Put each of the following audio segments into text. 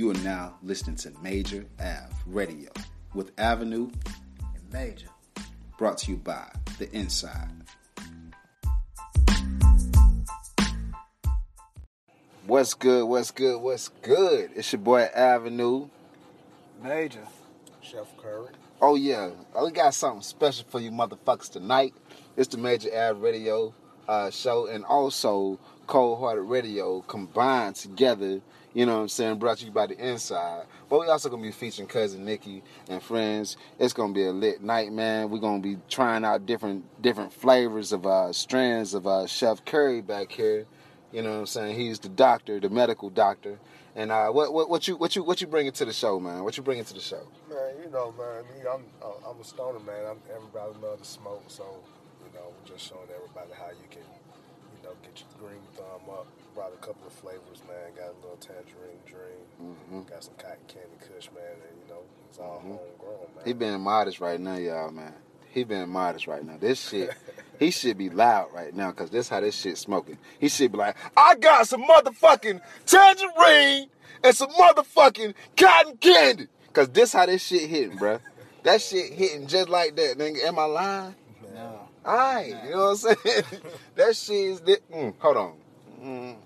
You are now listening to Major Ave Radio with Avenue and Major. Brought to you by The Inside. What's good? What's good? What's good? It's your boy Avenue. Major. Chef Curry. Oh yeah, we got something special for you motherfuckers tonight. It's the Major Ave Radio uh, show and also Cold Hearted Radio combined together you know what I'm saying? Brought to you by the inside. But we also gonna be featuring cousin Nikki and friends. It's gonna be a lit night, man. We're gonna be trying out different different flavors of uh strands of uh Chef Curry back here. You know what I'm saying? He's the doctor, the medical doctor. And uh, what, what what you what you what you bringing to the show, man? What you bringing to the show? Man, you know, man, me, I'm I'm a stoner, man. I'm, everybody loves to smoke, so you know, we're just showing everybody how you can, you know, get your green thumb up brought a couple of flavors, man. Got a little tangerine dream. Mm-hmm. Got some cotton candy kush, man. And, you know, it's all mm-hmm. homegrown, man. He being modest right now, y'all, man. He being modest right now. This shit, he should be loud right now because this how this shit smoking. He should be like, I got some motherfucking tangerine and some motherfucking cotton candy. Cause this how this shit hitting, bruh. That shit hitting just like that, nigga. Am I lying? No. Alright, you know what I'm saying? that shit is. Mm, hold on. Mm.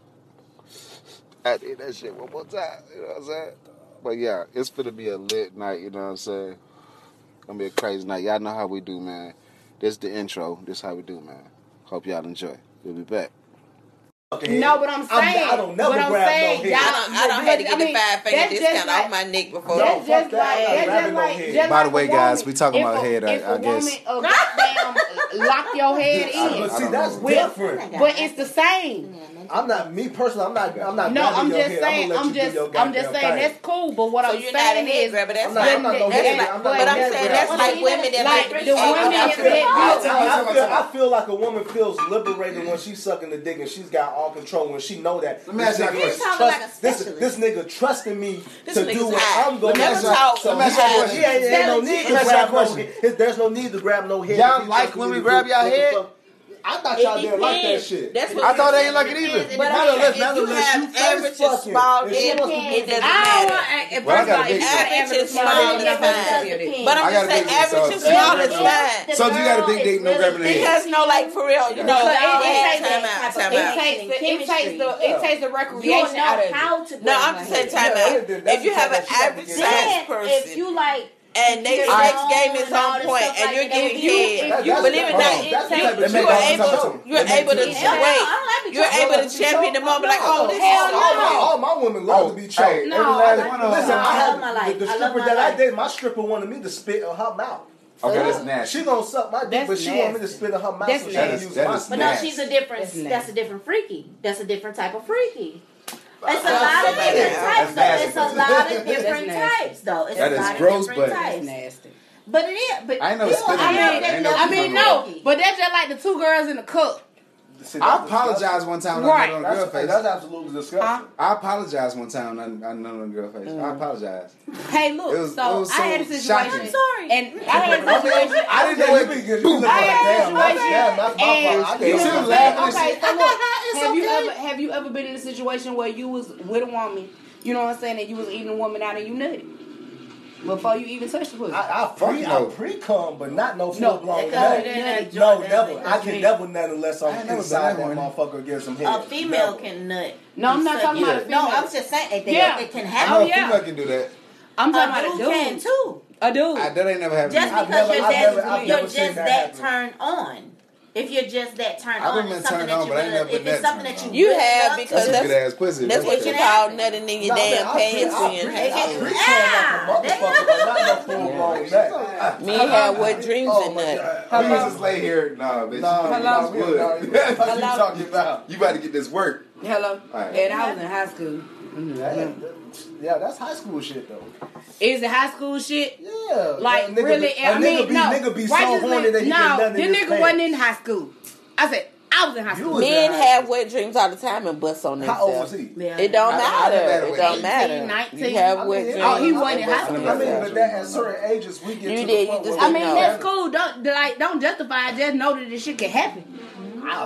I did that shit one more time. You know what I'm saying? But yeah, it's gonna be a lit night. You know what I'm saying? Gonna be a crazy night. Y'all know how we do, man. This is the intro. This is how we do, man. Hope y'all enjoy. We'll be back. No, but I'm saying, I'm, I don't never what I'm saying, no y'all, I don't, I don't have to get I mean, the five finger discount like, off my neck before. That's just like, that's just like, just By the way, guys, we talking about head. I, I guess. If a woman, lock your head in. But see, that's different. But it's the same. I'm not me personally. I'm not. I'm not. No, I'm just saying. I'm, I'm just. I'm just saying that's cool. But what so I'm you're saying not a is, grabber. That's I'm not, I'm not no head, like, but I'm saying that's like women that like the women that I feel like a woman feels liberated when she's sucking the dick and she's got all control when she know that. Let me ask you a question. This this nigga trusting me to do what I'm going to do. Let me ask you a question. Ain't no need to grab no. There's no need to grab no head. Y'all like when we grab y'all head? I thought y'all didn't like that shit. That's what I thought they ain't like it either. But I mean, if you have average and small head, it doesn't matter. Well, I got a big average and small is fine. But I'm just saying average and small is fine. So if you got a big dick, no grabbing the head. Because no, like for real, you know, time out, time out. It takes the it takes the recreation out of it. No, I'm just saying time out. If you have an average size person, if you like and their sex game is on point, and you're getting head. You believe it or not, you are able, you're able to wait. You're able to champion the moment, like, oh, this is all my women love to oh. be choked. No, listen, I have the stripper that I did. My stripper wanted me to spit in her mouth. Okay, that's nasty. She gonna suck my dick, that's but she nasty. want me to spit in her mouth. That's so nasty. she use That my is But nasty. no, she's a different. That's. That's a different freaky. That's a different type of freaky. It's a lot of different types, though. It's a lot of different types, though. It's That a lot gross, of but- different That's types. nasty. But it is. But I know. never you I it. mean, I ain't I mean, no, freaky. but that's just like the two girls in the cup. See, I that's apologize one time when Right. I on a girl That's, face. that's absolutely disgusting. I apologize one time when I nut on a girl face. I mm. apologize. Hey, look, It was- so, it was I had a situation, shocking. I'm sorry. and I had a I mean, situation. I didn't know you because you look I like had a damn, that's, situation, that's my and fault. I you didn't know know what I'm that. saying? laughing Okay, so look, It's have you ever have you ever been in a situation where you was with a woman, you know what I'm saying, and you was eating a woman out and you nutted before you even touch the pussy? I, I pre, Fuck I pre cum, but not no No, full blown Because nut. No, never. I can me. never nut unless I I'm inside been that that motherfucker get some head. A female Never. can nut. No, I'm not talking about a female. No. I'm just saying it, Yeah. it can I happen. know Oh, a yeah. female can do that. I'm talking A about a dude can too. A dude. I, that ain't never happened. Just to. I've because never- you're I've just never- I've you're just that that turned on. If you're just that turned I've on, been it's something turned that on, you but I ain't really, never if been it's that something that turned you You really have because to That's a good ass pussy. That's what It you call happen. nutting in your No, damn pants I when you're pre- in I high pre- school. cum like a motherfucker, but not no full blown nut. Me and had what dreams Oh, and my nut. God. We just lay here. Nah, bitch. Nah, you nah, lost we- wood. That's you- what you Hello? talking about. You about to get this work. Hello. And I was in high school. Mm-hmm. Yeah, mm. yeah, that's high school shit though. Is it high school shit? Yeah, Like nigga really? Be, a I nigga be, no. nigga be so horny that he no, can nut this his nigga pants. wasn't in high school. I said I I was in high school. Men have wet dreams all the time and bust on themselves. How old was he? Yeah. It don't I- I matter. never had It don't dream. matter. 19. You have I wet mean, dreams. oh, he wasn't in high school. I mean, but that at certain ages we get You to did, the you just where I mean, No. that's cool. Don't like don't justify it. Just know that this shit can happen.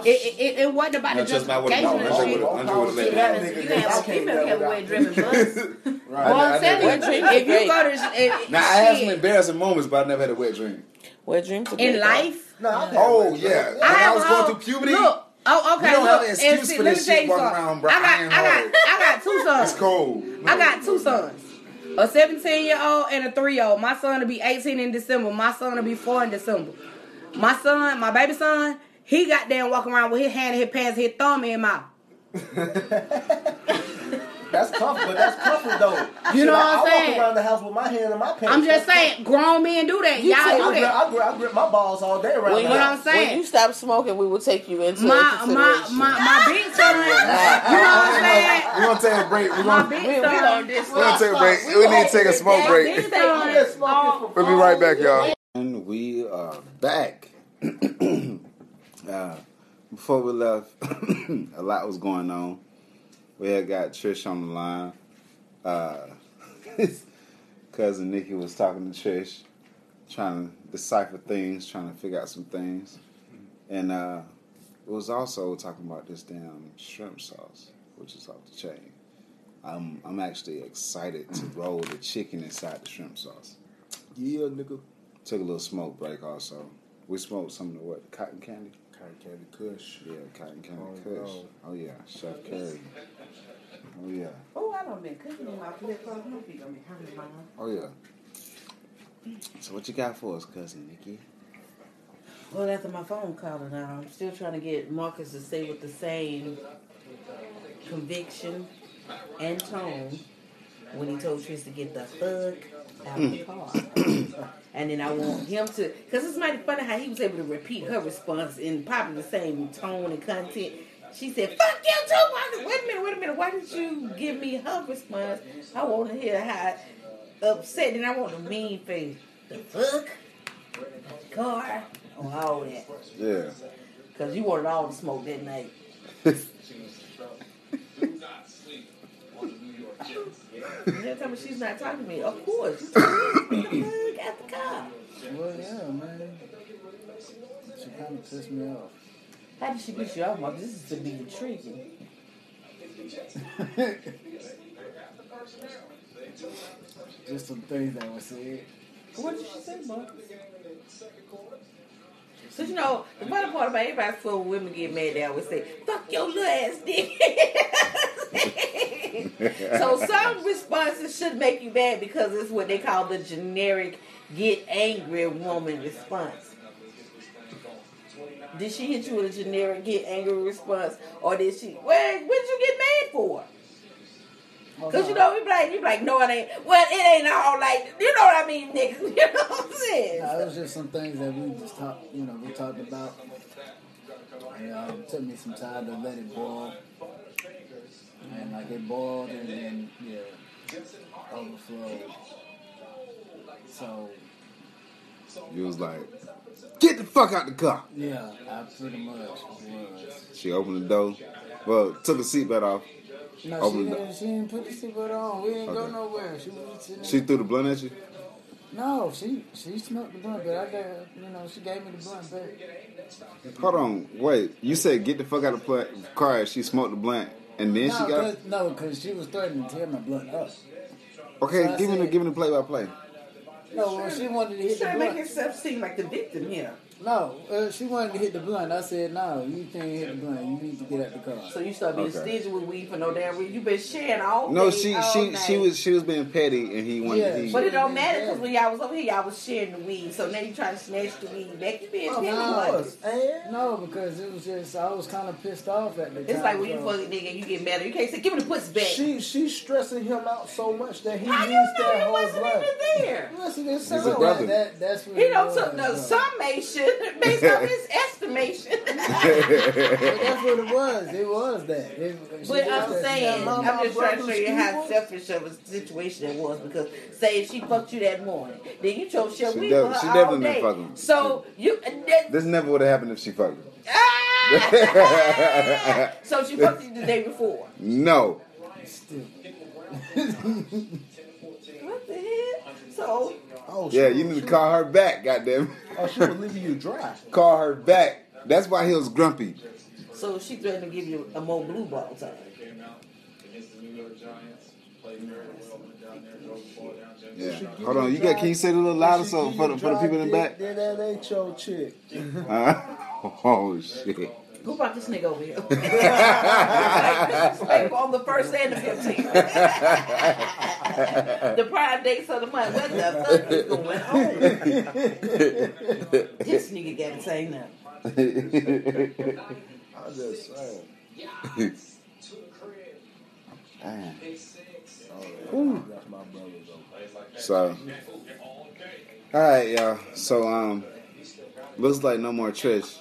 It, it, it, it wasn't about No, the just not what it justification was. of shit. would- Andre let You me gotta- you You have I a can't female never can doubt. wear driven bus. Well, I I'm telling Wet you, dreams are if you go to Now I had some embarrassing moments, but I never had a wet dream. Wet dreams in life, No, I've had Oh yeah, when I I, was going through puberty, Look, oh okay. We don't look, have an excuse see, for this shit walking around, bro. I got, Iron I got. I got two sons. it's cold. I got two sons. A 17 year old and a 3 year old. My son will be 18 in December. My son will be 4 in December. My son, my baby son, he got down walking around with his hand in his pants, his thumb in his mouth. That's comfort, but that's comfort though. You Shit, know what I'm I saying? walk around the house with my hand in my pants. I'm just That's saying, grown men do that. You Y'all take- do I grip. I, grip, I grip my balls all day around When the What. I'm saying. When you stop smoking, we will take you into my my my my big son, you know what I'm saying? We're gonna take a break. We're gonna, big we, we son, don't we're gonna take a break. We need to take a smoke break. big son, Just smoking for We'll be right back, y'all. And we are back. uh, before we left, a lot was going on. We had got Trish on the line. Uh, cousin Nikki was talking to Trish, trying to decipher things, trying to figure out some things. And uh, it was also talking about this damn shrimp sauce, which is off the chain. I'm, I'm actually excited to roll the chicken inside the shrimp sauce. Yeah, nigga. Took a little smoke break also. We smoked some of the what? Cotton candy? Cotton candy kush. Yeah, cotton candy Oh, kush. no. Oh yeah, Chef Curry. Oh yeah. Oh, I don't been cooking in my flip flop. My gonna be hungry, mama. Oh yeah. So what you got for us, cousin Nikki? Well, after my phone calling now, I'm still trying to get Marcus to stay with the same conviction and tone when he told Trish to get the fuck out of the mm. car. and then I want him to, because it's mighty funny how he was able to repeat her response in probably the same tone and content. She said, fuck you too. I said, Wait a minute, wait a minute. Why did you give me her response? I want to hear how upset and I want the mean face. The fuck? Car? Oh, all that. Yeah. Because you wanted all the smoke that night. Every time she's not talking to me, of course. She's the fuck out the car. Well, yeah, man. She kind of pissed me off. How did she piss you off, Mark? This is to be intriguing. Just some things that were said. What did she say, Mark? So you know, the funny part about everybody's when women get mad, they always say, "Fuck your little ass dick." so some responses should make you mad because it's what they call the generic "get angry" woman response. Did she hit you with a generic "get angry" response, or did she? Well, what did you get mad for? Cause you know we be like you be like no it ain't well it ain't all like you know what I mean niggas you know what I'm saying Nah, it was just some things that we just talked, you know, we talked about. And uh, it took me some time to let it boil. And like it boiled and then, yeah, overflowed. So, You was like, get the fuck out the car. yeah, I pretty much was. She opened the door. Well, took the seatbelt off. No, Open she the- didn't, she didn't put the seatbelt on. We didn't go nowhere. She was sitting She threw the blunt at you. No, she she smoked the blunt, but I got, you know, she gave me the blunt back. Hold on, wait. You said get the fuck out of the car. She smoked the blunt, and then No, she got. cause, no, because she was threatening to tear my blunt up. Okay, so I give me the give me the play by play. No, well, she wanted to hit He's the trying to make herself seem like the victim here. No, uh, she wanted to hit the blunt. I said, no, you can't hit the blunt. You need to get out the car. So you start being Okay. stingy with weed for no damn reason. You been sharing all No, day, she all she night. she was she was being petty, and he wanted Yeah, to. He, But it don't matter because when y'all was over here, y'all was sharing the weed. So now you trying to snatch the weed back. You being Of petty. course. And No, because it was just, I was kind of pissed off at the time. It's like when you so- fuck a nigga and you get mad. You can't say, "Give me the pussy back." she she's stressing him out so much that he How you needs know that he whole wasn't blunt. even there? Listen, it's He's a something brother. that, that's what He don't was, took no summation based on his estimation. That's what it was. It was that. It, she But I'm was that- saying, my- I'm just trying to show brother's you how people. selfish of a situation it was. Because say if she fucked you that morning, then you chose shit She weed def- for her she all definitely day. didn't fuck him. So you, that, this never would have happened if she fucked him. ah, so she fucked you the day before. no. What the hell? So Oh, Yeah, you need to call her back, goddamn. Oh, she was leaving you dry. Call her back. That's why he was grumpy. so she threatened to give you a more blue ball time. Yeah. Hold on, you got? Can you say it a little louder She so for the, for the people in the back? dick, that ain't your chick. Oh shit. Who brought this nigga over here? like, on the first and the fifteenth. the prime dates of the month. What the fuck is going on? this nigga got to say nothing. I'm just saying. Damn. Oh, that's my brother though. So, all right, y'all. So, um, looks like no more Trish.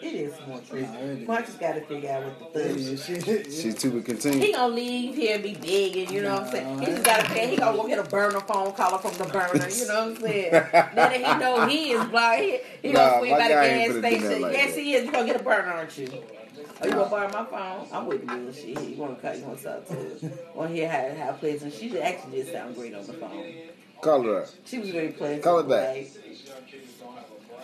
It is more tricky. Already. Marcus got to figure out what the fuck. Yeah, shit. She's to be He gonna leave here and be begging, you know what I'm saying? He just gotta pay. He gonna go get a burner phone caller from the burner, you know what I'm saying? now that he know he is blind, he, he Nah, gonna swing by the gas station. like yes, that. he is. You gonna get a burner, aren't you? Are you gonna borrow my phone? I'm with you, little shit. You wanna call? You wanna talk to? Want to hear how how pleasant? She actually did sound great on the phone. Call her up. She was very pleasant. Call her back. like,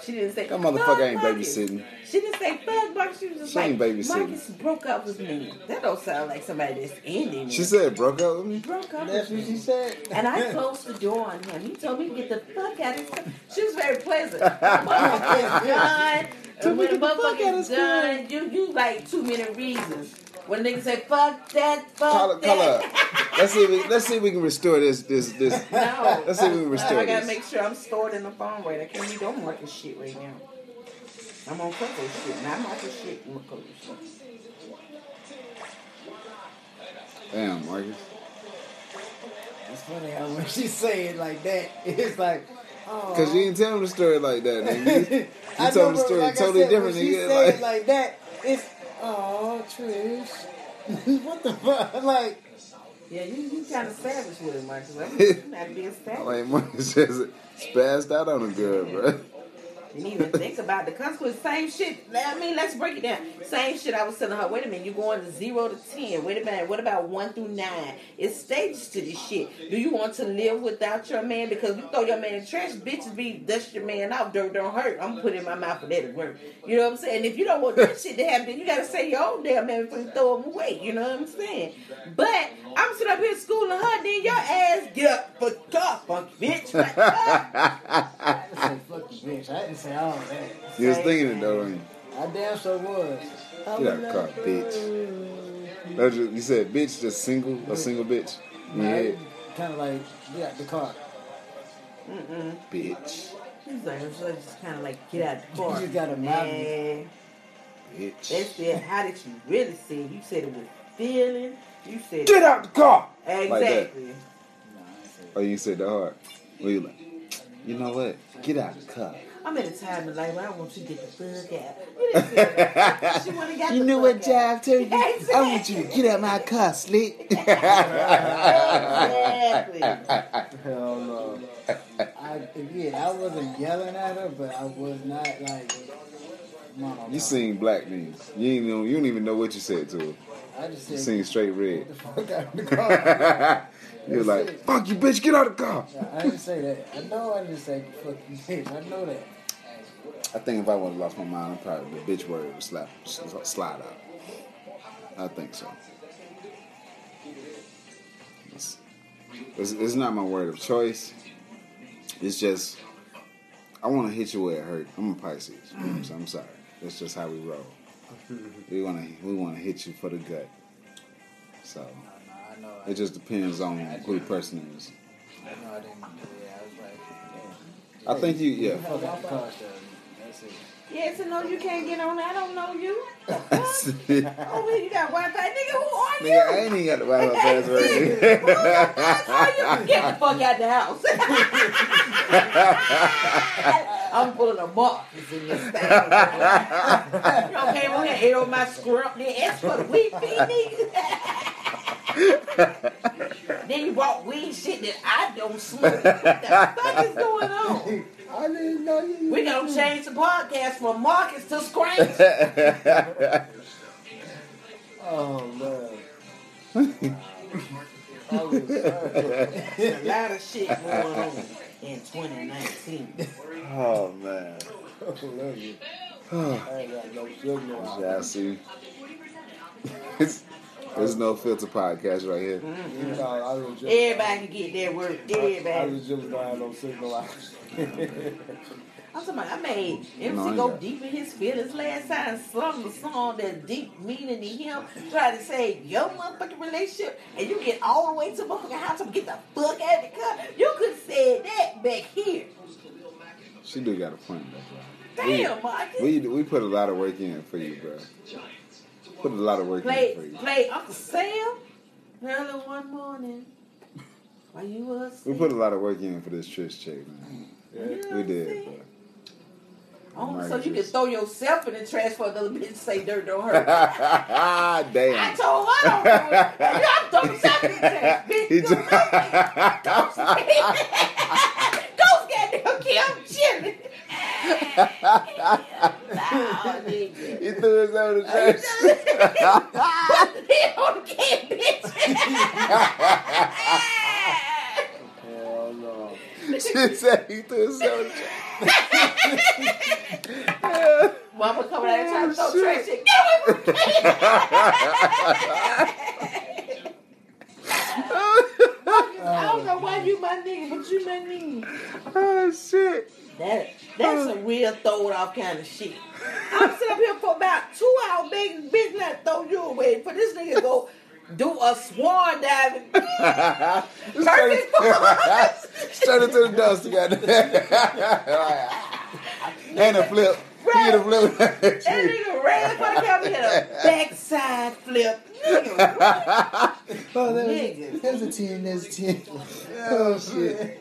She didn't say That motherfucker ain't Marcus." babysitting. She didn't say fuck Marcus. She was just She like ain't babysitting. Marcus broke up with me. That don't sound like somebody that's ending. She it. said broke up with me. broke up That's what she said. And I closed the door on him. He told me to get the fuck out of his She was very pleasant. Motherfucker is done. And when the motherfucker is done, you you like two minute reasons. When niggas say fuck that, fuck Call her, call that. Let's see. If we, let's see if we can restore this. This. This. No. Let's see if we can restore I gotta this. make sure I'm stored in the phone right. I can't be doing Marcus shit right now. I'm on Coco shit, not Marcus shit. I'm on Coco shit. Damn, Marcus. It's funny how when she say it like that, it's like, oh. Cause you didn't tell him the story like that. Nigga. You, I told him the story like totally said, different. When she Nigga. say Like, it like that, it's oh Trish. what the fuck? Like Yeah, you you kind of savage with it, Marcus. I'm you not being savage. like Marcus just spazzed out on a girl, bro. Didn't even think about the consequences. Same shit. I mean, let's break it down. Same shit. I was telling her. Wait a minute. You're going to zero to ten. Wait a minute. What about one through nine? It's stages to this shit. Do you want to live without your man? Because you throw your man in trash, bitches be dust your man out. Dirt don't hurt. I'm putting in my mouth for that to work. You know what I'm saying? If you don't want that shit to happen, then you gotta say your own damn man before you throw him away. You know what I'm saying? But I'm sitting up here schooling her. Then your ass get up for tough, funky bitch. Like. I didn't say fuck you, bitch. I didn't say all that. You was thinking it though, ain't you? I damn sure was. you? Get out car, bitch. That's just- You said bitch, just single, a single bitch. Yeah, Kind of like get out the car. Mm-mm. bitch, He's like, so just kind of like get out the car. You just got a mouth Man, bitch. That's it. How did you really say it? You said it with feeling. You said Get out the car. exactly. Nah, I ain't Oh, you said the hard. Well, you like, you know what? Get out the car. I'm at a time in life where I want you to get the fuck out. You didn't say that. She wanna get You the know what, fuck out. Jive told you? I want you to get out my car, slick. Exactly. Hell no. I again, I wasn't yelling at her, but I was not like. Mama, You sing black means. You ain't know, you don't even know what you said to her. I just You sing straight red. "Get the fuck out of the car." you were like, fuck you, bitch, get out of the car. I didn't say that. I know I didn't say fuck you, bitch. I know that. I think if I would have lost my mind, I'm probably the bitch word would slap, slide out. I think so. It's, it's, it's not my word of choice. It's just, I want to hit you where it hurt. I'm a Pisces, so I'm sorry. That's just how we roll. We want to we want to hit you for the gut. So No, I know. I, it just depends on who the person is. I know I didn't. Yeah, I was like, I think you, yeah. fuck out so. Yes, and no, you can't get on. I don't know you. Oh, well, you got Wi-Fi, nigga. Who are you? Nigga, I ain't even got the Wi-Fi password. nigga. Get the fuck out the house. I'm pulling a Marcus in this thing. you don't came on here, ate on my scrump, then asked for the weed fee, nigga. then you bought weed shit that I don't smoke. What the fuck is going on? I didn't know you. We gonna change the podcast from Marcus to Scratch. Oh man. I a lot of shit going on in 2019. oh man. Love you. I ain't got no signal. Yeah, I see. It's, there's no filter podcast right here. Mm-hmm. You know, I just, Everybody can get their work. Everybody. I Everybody. was just buying no signal. I'm talking about, I made MC No, go deep in his feelings last time, sung the song that's deep meaning to him, try to say your motherfucking relationship, and you get all the way to motherfucking house to get the fuck out of the car. You could say that back here. She do got a point though, Damn, Marcus. We we put a lot of work in for you, bro. Put a lot of work Play, in for you. play Uncle Sam. Early one morning. While you was We put a lot of work in for this Trish chick, man. We did, bro. Oh, so you can throw yourself in the trash for a little bit and say dirt don't hurt. I told her I don't it. And y'all throw yourself in the trash. Bitch, He do just- nothing. Ghost goddamn Kim chilling. Nah, nigga. he threw his over the trash. He on the can, bitch. Hell no. She said he threw his over the trash. Mama coming out and trying to throw oh, shit. trash. Shit. Get away from me. I don't know why you my nigga, but you my nigga. Oh shit. That that's oh. a real throwed off kind of shit. I'm sitting up here for about two hours big bitch not throw you away for this nigga to go do a swan diving. Perfect for us. Straight into the dust, goddamn. and a flip. A flip. That nigga ran for the camera, hit a backside flip. Nigga, Oh, that Nigga. was, that was a 10, that's a 10. oh shit.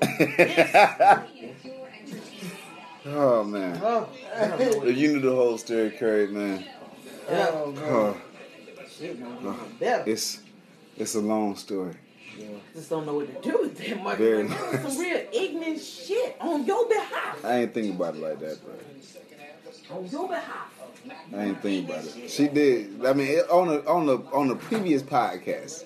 oh man. If oh, oh. you knew the whole story, Curry, man. Oh, oh, shit, man, better. it's it's a long story. Just don't know what to do with that much. Some real ignorant shit on your behalf. I ain't thinking about it like that, bro. On your behalf. I ain't think about it. She did. I mean, it, on the on the on the previous podcast,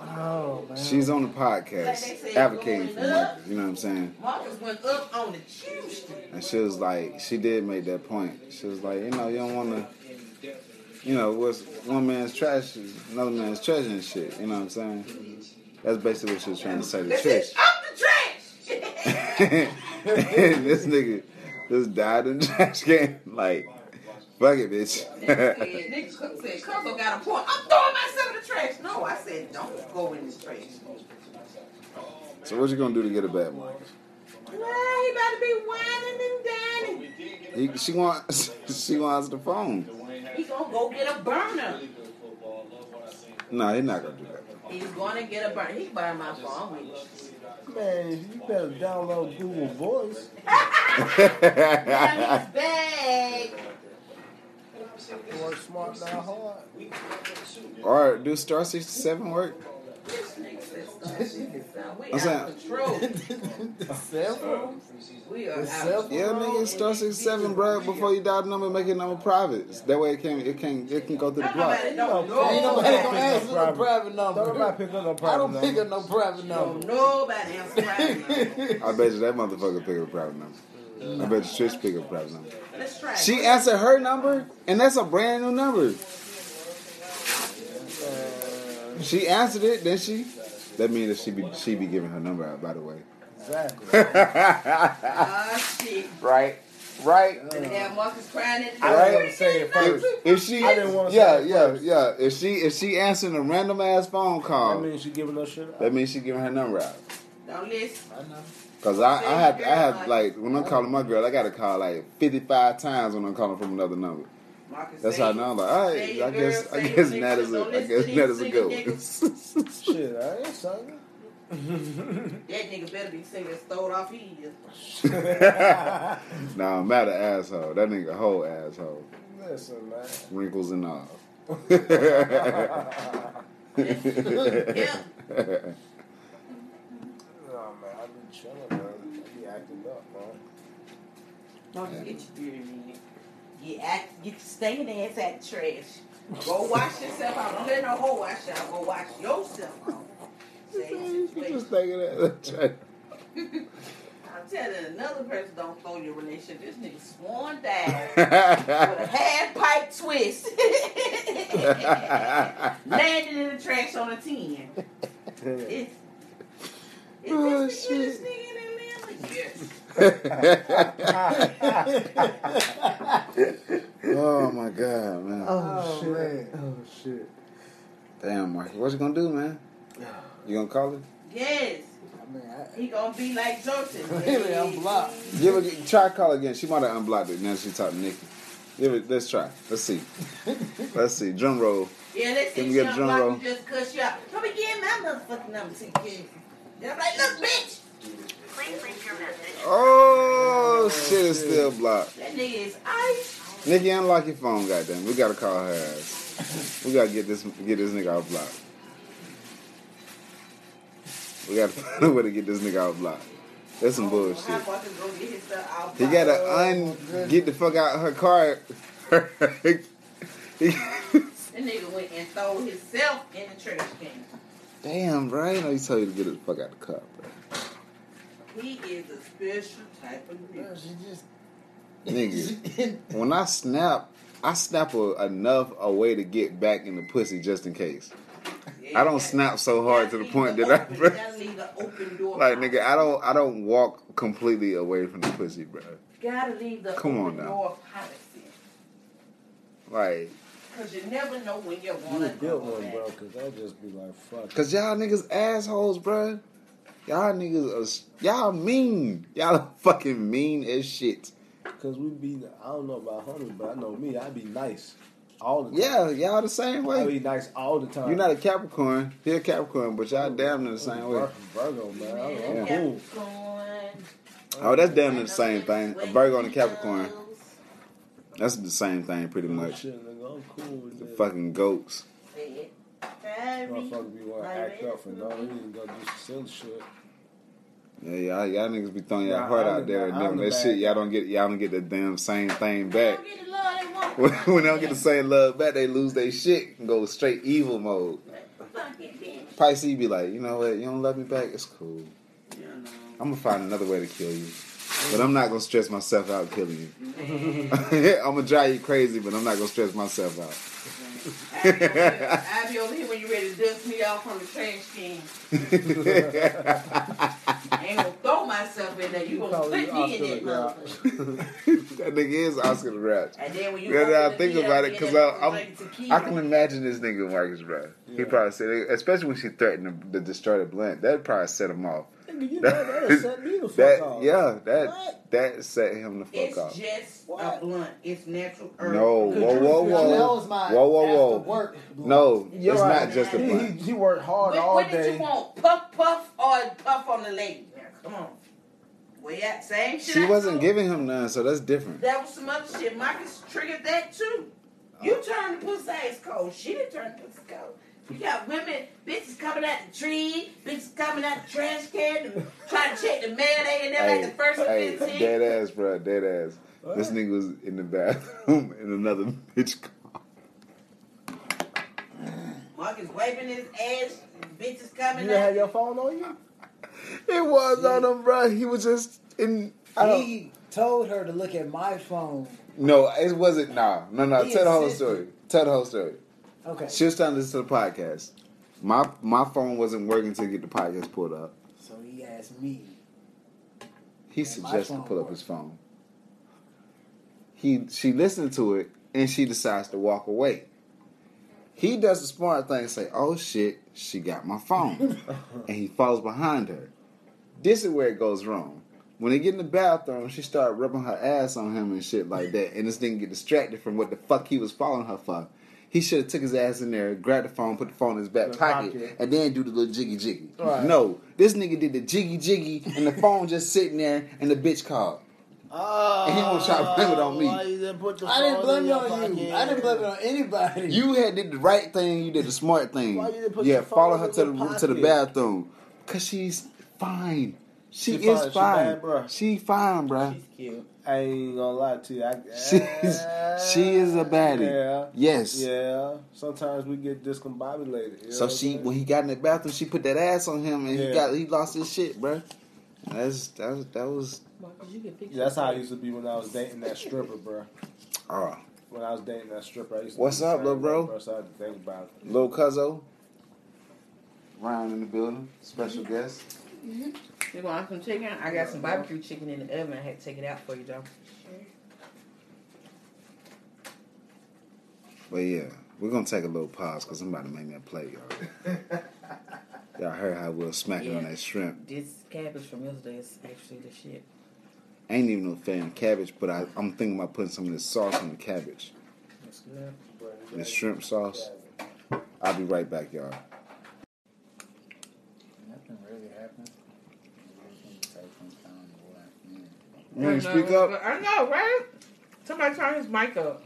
Oh, man. she's on the podcast advocating for Marcus. You know what I'm saying? Marcus went up on the Tuesday. And she was like, she did make that point. She was like, you know, you don't want to, you know, what's one man's trash is another man's treasure and shit. You know what I'm saying? That's basically what she was trying to say to Trish. Up the trash. this nigga just died in the trash can. Like, fuck it, bitch. Nigga said, Cuzzo got a point. I'm throwing myself in the trash. No, I said, don't go in the trash. so what you gonna do to get it back, Marcus? Nah, he about to be whining and dining. He, she wants, she wants the phone. He gonna go get a burner. No, he's not gonna do that. He's gonna get a burner. He buying my phone. Man, you better download Google Voice. Now he's back. Work smart, not hard. Or do Star 67 work? We I'm out saying- of control. Cell phone? We are The cell of Yeah, control. nigga, Star 67, bro. Before you dial the number, make your number private. That way it can it can it can go through the block. Nobody don't Ain't know. Nobody gonna Pick answer no no private- private number. nobody pick up no I don't pick up no private Don't number. nobody answer right now. I bet you that motherfucker pick up a private number. I bet you Trish pick up a private number. Let's try. She answered her number, and that's a brand new number. She answered it, then she. That means that she be she be giving her number out. By the way. Exactly. Oh, shit. right, right. Gonna have Marcus crying in the I didn't say it first. if she, I didn't wanna say yeah, it yeah, first. yeah. If she if she answering a random ass phone call, That means she giving us shit. that means she giving her number out. Don't listen. Cause I, I have I have like when I'm calling my girl, I gotta call like 55 times when I'm calling from another number. Marcus That's how I know. I'm like, all say right, your I guess I guess your that is a don't I listen guess to that these is a single good one. Shit, I ain't saying That nigga better be singing throwed off he is. nah, I'm mad at asshole. That nigga a whole asshole. Listen, man. Wrinkles and all. Yeah. No, man, I be chilling, man. I be acting up, man. Don't get your beard in Get act, get your stinking ass at the trash. Go wash yourself out. Don't let no hoe wash you out. Go wash yourself out. Same situation. Just thinking that. I'm telling another person don't throw your relationship. This nigga sworn down with a half pipe twist. Landed in the trash on a 10. It's, it's Oh, this the illest nigga in. Oh my god, man. Oh, shit. man. Oh shit. Damn, Marky, what you gonna do, man? You gonna call her? Yes. I mean, I, He gonna be like Joseph. Really, I'm. Give her, try call again. She might have unblocked it. Now she talking to Nikki. Give it. Let's try. Let's see. Let's see. Drum roll. Yeah, let's Can see we she get a drum roll? you just cuss you out. Let me get my motherfucking number to you. Then I'm like, look, bitch. Oh still blocked. That nigga is ice. Nikki, unlock your phone, goddamn. We gotta call her ass. We gotta get this get this nigga off block. We gotta find a way to get this nigga off block. That's some oh, bullshit. How about to go get his stuff out? He gotta oh, un get the fuck out of her car. That nigga went and threw himself in the trash can. Damn, bro. I ain't know he told you to get the fuck out of the car, bro. He is a special type of nigga. Nigga, when I snap, I snap a, enough a way to get back in the pussy just in case. I don't snap so hard to the point that I, bro. The open door. like, nigga, I don't, I don't walk completely away from the pussy, bro. Gotta leave the Come on open now. door of. Like, Cause you never know when you're gonna a good one, bro, because I'll just be like, fuck. cause y'all niggas assholes, bro. Y'all niggas, are, y'all mean. Y'all fucking mean as shit. Because we be, I don't know about homies, but I know me, I be nice all the time. Yeah, y'all the same way. I way. be nice all the time. You're not a Capricorn. You're a Capricorn, but y'all damn near the same way. Virgo, man. I'm, I'm Yeah. cool. Capricorn. Oh, that's damn near the same thing. A Virgo and a Capricorn. That's the same thing, pretty oh, much. I'm cool with The fucking goats. Motherfucker be want to act up for no reason, go do some silly shit. Yeah, y'all, y'all niggas be throwing your Nah, heart out there, and I'm that shit. Y'all don't get, y'all don't get the damn same thing back. Don't the love they when they don't get the same love back, they lose their shit and go straight evil mode. Fuck. Pisces be like, you know what? You don't love me back. It's cool. I'm gonna find another way to kill you, but I'm not gonna stress myself out killing you. I'm gonna drive you crazy, but I'm not gonna stress myself out. I be, over here, I be over here when you ready to dust me off from the trash can. Ain't throw myself in there. You gonna put me in Oscar that the motherfucker. that nigga is Oscar the Grouch. And then when you Yeah, open I think beer, about it because I'm, drink tequila. I can imagine this nigga Marcus, bro. He probably said, especially when she threatened to, to destroy the blunt. That probably set him off. Nigga, you know that'll set me the fuck That off. yeah, that What? that set him the fuck It's off. just a blunt. It's natural herb. No, Could whoa, whoa, whoa, whoa, whoa, whoa. work? No, You're it's right. not just a blunt. he, he worked hard What, all what did you want? Puff, puff, or puff on the lady? Come on. Well, yeah, same shit. She I wasn't told. giving him none, so that's different. That was some other shit. Marcus triggered that too. You oh. turned the pussy ass cold. She didn't turn the pussy cold. You got women, bitches coming out the tree, bitches coming out the trash can, and trying to check the mail. They in there like the first hey, 15. dead ass, bro, dead ass. This nigga was in the bathroom in another bitch car. Marcus wiping his ass, bitches coming You didn't have your phone on you? It was on him, bro. He was just in. I don't. He told her to look at my phone. No, it wasn't. Nah, no, no. He Tell the whole insisted. story. Tell the whole story. Okay. She was trying to listen to the podcast. My my phone wasn't working to get the podcast pulled up. So he asked me. He And suggested to pull up his phone. He she listened to it and she decides to walk away. He does the smart thing and say, "Oh shit, she got my phone," and he follows behind her. This is where it goes wrong. When they get in the bathroom, she start rubbing her ass on him and shit like that, and this nigga get distracted from what the fuck he was following her for. He should have took his ass in there, grabbed the phone, put the phone in his back pocket, pocket. and then do the little jiggy jiggy. Right. No, this nigga did the jiggy jiggy, and the phone just sitting there, and the bitch called. Oh, And he won't try to blame it on me. Didn't I didn't blame in it your on you. pocket? I didn't blame it on anybody. You had did the right thing. You did the smart thing. Why you didn't put yeah, your follow her to your the to the bathroom, cause she's fine. She, She is fine. She bad, bruh. She fine, bruh. She's cute. I ain't gonna lie to you. I, She's she is a baddie. Yeah. Yes. Yeah. Sometimes we get discombobulated. You know So what she when he got in the bathroom, she put that ass on him and he got he lost his shit, bruh. That's that was that was Marcus, you get pictures. Yeah, that's how I used to be when I was dating that stripper, bro. oh ah. When I was dating that stripper, I used to What's up, same little bro? thing, So I had to think about it. Lil Cuzzo. Ryan in the building, special mm-hmm. guest. Mm-hmm. You want some chicken? I got some barbecue chicken in the oven. I had to take it out for you, though. But yeah, we're gonna take a little pause because I'm about to make me a plate, y'all. y'all heard how we'll smacking on that shrimp. This cabbage from yesterday is actually the shit. I ain't even no fan of cabbage, but I, I'm thinking about putting some of this sauce on the cabbage. That's good. This shrimp sauce. I'll be right back, y'all. Nothing really happened. Everything take some time to work. Yeah. You want to speak up? I know, right? Somebody turn his mic up.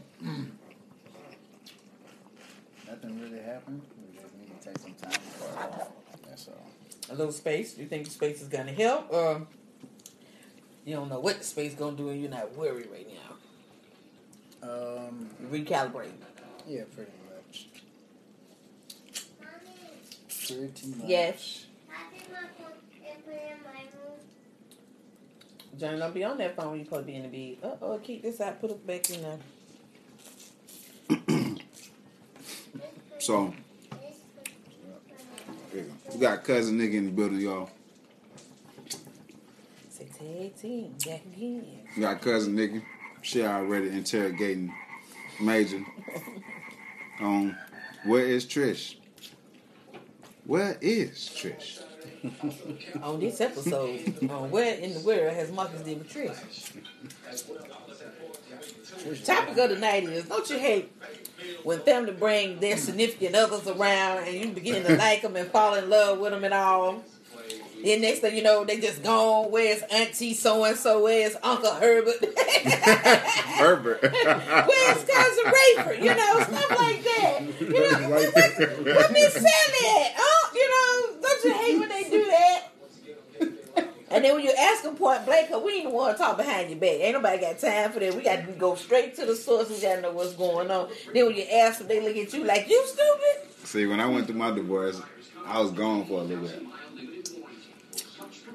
Nothing really happened. We just need to take some time. That's all. A little space. You think the space is gonna help, or you don't know what the space gonna do, and you're not worried right now. Um, Recalibrate. yeah, pretty much. Pretty much. Yes. Johnny, don't be on that phone when you supposed to be in the bed. Uh oh, keep this out. Put it back in there. So, here you go. we got cousin nigga in the building, y'all. Eighteen. Back again. Got cousin nigga. She already interrogating Major on where is Trish? Where is Trish? On this episode, on where in the world has Marcus did with Trish? The topic of the night is: Don't you hate when family bring their significant others around and you begin to like them and fall in love with them and all? Then next thing you know, they just gone. Where's Auntie so and so? Where's Uncle Herbert? Herbert. Where's cousin Rayford? You know, stuff like that. You know, what, what, what Miss Sally at? Oh, you know, don't you hate when they do that? And then when you ask them point blank, 'cause we ain't want to talk behind your back. Ain't nobody got time for that. We got to go straight to the source. We got to know what's going on. Then when you ask them, they look at you like, you stupid. See, when I went through my divorce, I was gone for a little bit.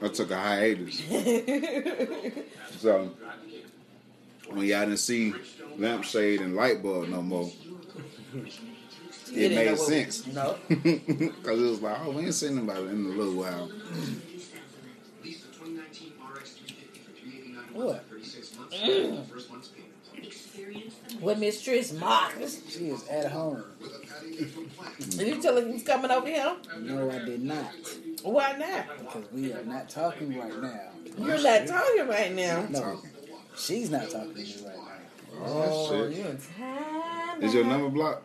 I took a hiatus. So when y'all didn't see lampshade and light bulb no more, it didn't made what- sense. No. Cause it was like, oh, we ain't seen nobody in a little while. What? Mm. What Miss Trish Marcus? She is at home. Did you tell her you was coming over here? No, I did not. Why not? Because we are not talking right now. You're not talking right now. No, she's not talking to me right now. Oh, Oh, you in time. Is your number blocked?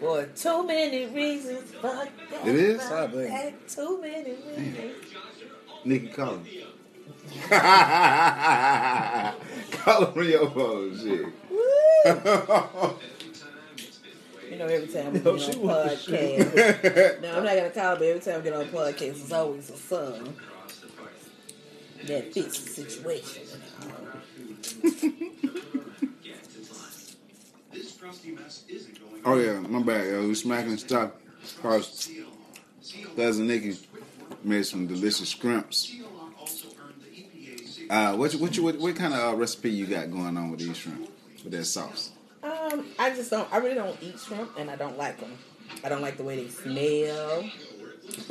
Boy, too many reasons. Fuck that. It is? Probably. that, Too many reasons. Nikki, call him. call him on your phone, shit. You know, every time we Yo, get she on want to podcast. no, I'm not gonna call it, but every time we get on podcast, it's always a song that fits the situation. oh yeah, my bad, yo. We smacking stuff. Cause cousin Nikki made some delicious shrimps. Uh, what you, what you what, what kind of uh, recipe you got going on with these shrimp with that sauce? I just don't. I really don't eat shrimp, and I don't like them. I don't like the way they smell.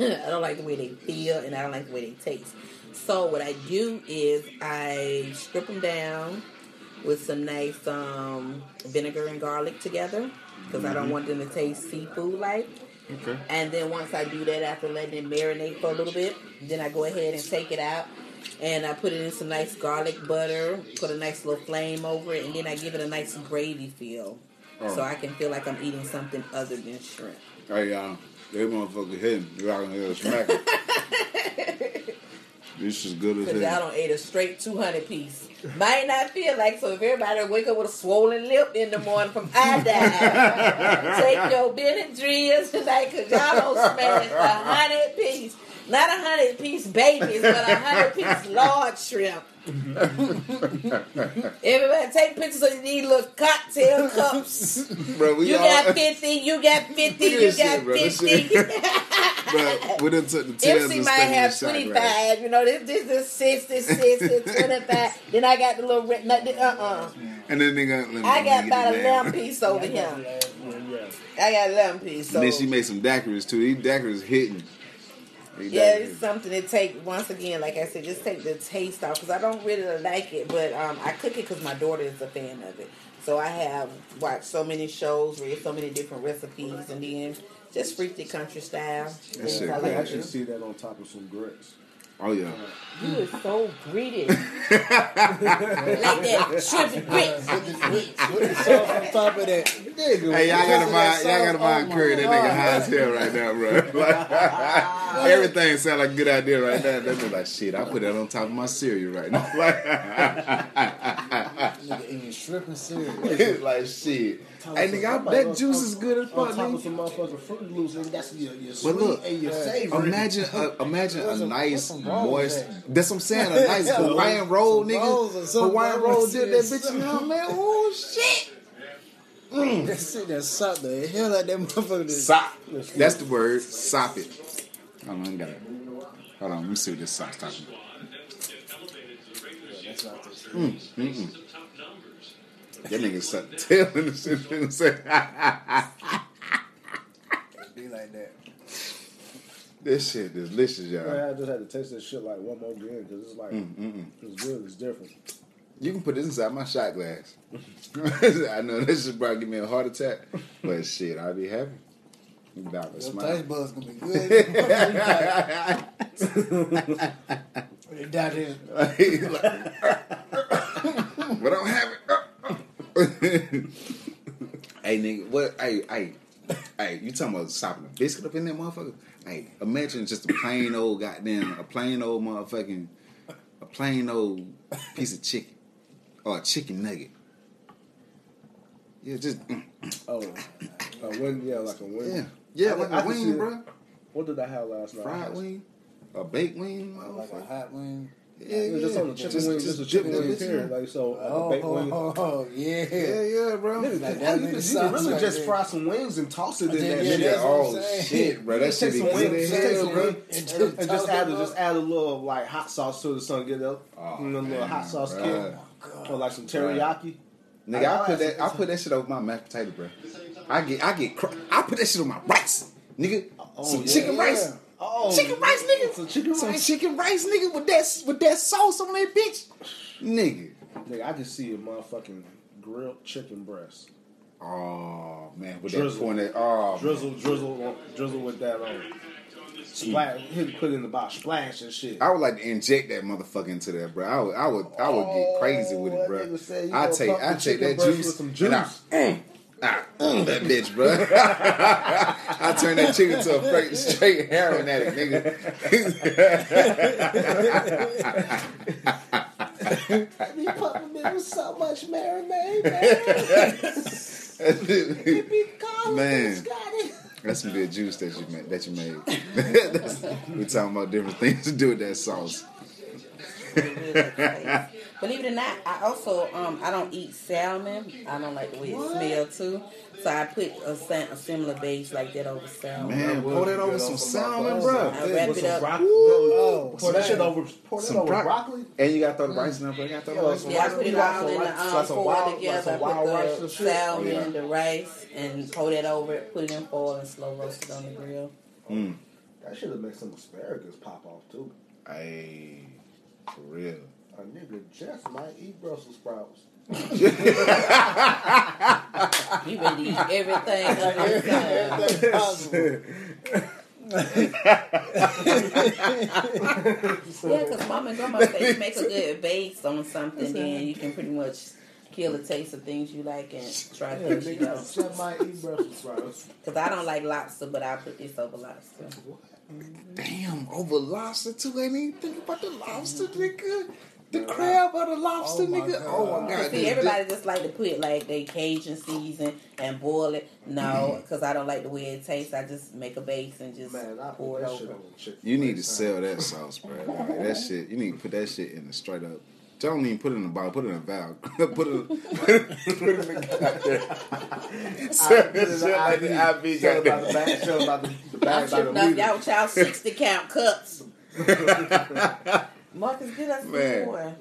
I don't like the way they feel, and I don't like the way they taste. So what I do is I strip them down with some nice um, vinegar and garlic together because I don't want them to taste seafood like. Okay. And then once I do that, after letting it marinate for a little bit, then I go ahead and take it out and I put it in some nice garlic butter, put a nice little flame over it, and then I give it a nice gravy feel. Oh. So I can feel like I'm eating something other than shrimp. Hey y'all, they motherfucker hitting. You're out here smacking. This is good as y'all hell. don't eat a straight 200 piece. Might not feel like so if everybody wake up with a swollen lip in the morning from iodine, take your Benadryl tonight because y'all don't smash a 100 piece. Not a 100 piece babies, but a 100 piece large shrimp. Everybody take pictures of these little cocktail cups. Bro, we You all, got 50, you got 50, you got shit, bro. This 50. bro, we done took the tails MC and might have 25, glass. you know, this this is 60, 60, 25. then I got the little red, uh uh. And then nigga, let me- I got about get a the lamb lamb. piece over here. Yeah. I got a lamb piece. So, And then she made some daiquiris too. These daiquiris hitting. These yeah, it's something to take, once again, like I said, just take the taste off because I don't really like it, but um, I cook it because my daughter is a fan of it. So I have watched so many shows, read so many different recipes, and then just freaked it country style. That shit I I can like actually it. see that on top of some grits. Oh yeah. You is so greedy. like that shrimp grits. With on top of that. Nigga, Hey, y'all gotta with mind, that y'all gotta sauce, mind oh Curry. That nigga high as hell right now, bro. Like, everything sound like a good idea right now. That nigga like shit. I put that on top of my cereal right now. Nigga eating shrimp and cereal. Like, like shit. Hey nigga, I, that juice is good as On fuck, top of some motherfucking Fruit Loops, and that's your, your sweet But look, and your. Imagine, a, imagine a nice, moist. at? That's what I'm saying. A nice Hawaiian roll, nigga. Hawaiian roll did that bitch in there, man. Oh shit. Mm. That shit that sop the hell out that motherfucker. Sop. That's the word. Sop it. Hold on, got it. Hold on, let me see what this sop's talking about. Yeah, that's not this. Mm, mm-mm. That nigga sucked the tail in the shit. nigga say, Be like that. This shit is delicious, y'all. Yeah, I just had to taste that shit like one more again because it's like Mm, mm-mm. it's good, it's different. You can put this inside my shot glass. I know this should probably give me a heart attack, but shit, I'll be happy. About to Your smile. taste buds gonna be good. You down there, but I don't have it. hey nigga, what? Hey, hey, hey! You talking about sopping a biscuit up in that motherfucker? Hey, imagine just a plain old goddamn, a plain old motherfucking, a plain old piece of chicken or a chicken nugget. Yeah, just mm, Oh, a wing, yeah, like a wing. yeah, yeah, I like I a see wing, bro. What did I have last night? I Fried wing, a baked wing, like a hot wing. Yeah, Yeah, just on the chicken wing, just a chicken dip that wing bitch in period. there. Like so, like Oh, a baked wing. oh, oh, yeah. Yeah, yeah, bro. Nigga, Like you that can- nigga you sauce can really right just there. fry some wings and toss it in Yeah, that yeah, shit. that's what oh shit, bro. That Just shit take be some good wings, just take hell, some bro. wings, And and, just and just add, a, just uh, add a little like hot sauce to the sun, get up, Oh, and a little hot sauce bruh. kick, oh or like some teriyaki. Nigga, I I- put that. I put that shit over my mashed potato, bro. I get, I get, cr- I put that shit on my rice, nigga. Oh, some chicken rice, Oh, chicken rice, nigga. Some chicken some rice. chicken rice, nigga, with that, with that sauce on that bitch, nigga. Nigga, I can see a motherfucking grilled chicken breast. Oh man, with Drizzle. that point, that oh, Drizzle, drizzle, drizzle with that on. Splash, hit, put it in the box, splash and shit. I would like to inject that motherfucker into that, bro. I would, I would, I would get crazy with it, Oh, bro. that nigga said you I take, I take that breast juice with some and I, juice. mm, I, mm, that bitch, bro. I turn that chicken to a straight, straight heroin addict, nigga. You pumping me with so much marinade, man. Man, that's some good juice that you made. That you made. That's- we talking about different things to do with that sauce. Believe it or not, I also um I don't eat salmon. I don't like the way it smells too. So I put a, sa- a similar base like that over salmon. Man, pour that over some salmon, bro. I wrap With it up. broccoli. Oh, pour that shit over. Pour that Some over bro- broccoli. And you gotta throw the rice in there, bro. You gotta throw the rice in some there. Yeah, I put it all in the um, foil wild- together. some I put and the salmon, yeah. the rice, and pour that over it. Put it in foil and slow roast it on the grill. Mm. That should have made some asparagus pop off too. Hey, for real. A nigga just might eat Brussels sprouts. You ready to eat everything under the sun. Yeah, because mom and grandma say you make a good base on something, then you can pretty much kill the taste of things you like and try Yeah, things you nigga don't. just might eat Brussels sprouts. Because I don't like lobster, but I put this over lobster. What? Damn, over lobster too. I didn't even think about the lobster, nigga. The crab or the lobster, Oh, my nigga. God. Oh my god. See, this- everybody just like to put like they Cajun season and boil it. Mm-hmm. No, because I don't like the way it tastes. I just make a base and just Man, I pour it that shit over. on. You need to sell that sauce, bro. Like, that shit. You need to put that shit in the straight up. Don't even put it in a bottle. Put it in a valve. put it. Put it, put it in the goddamn. Sell that shit like the IV. Sell about the bag. Sell about the, the I'm bag tripping off y'all with y'all 60 count cups. Marcus, get us Man. more.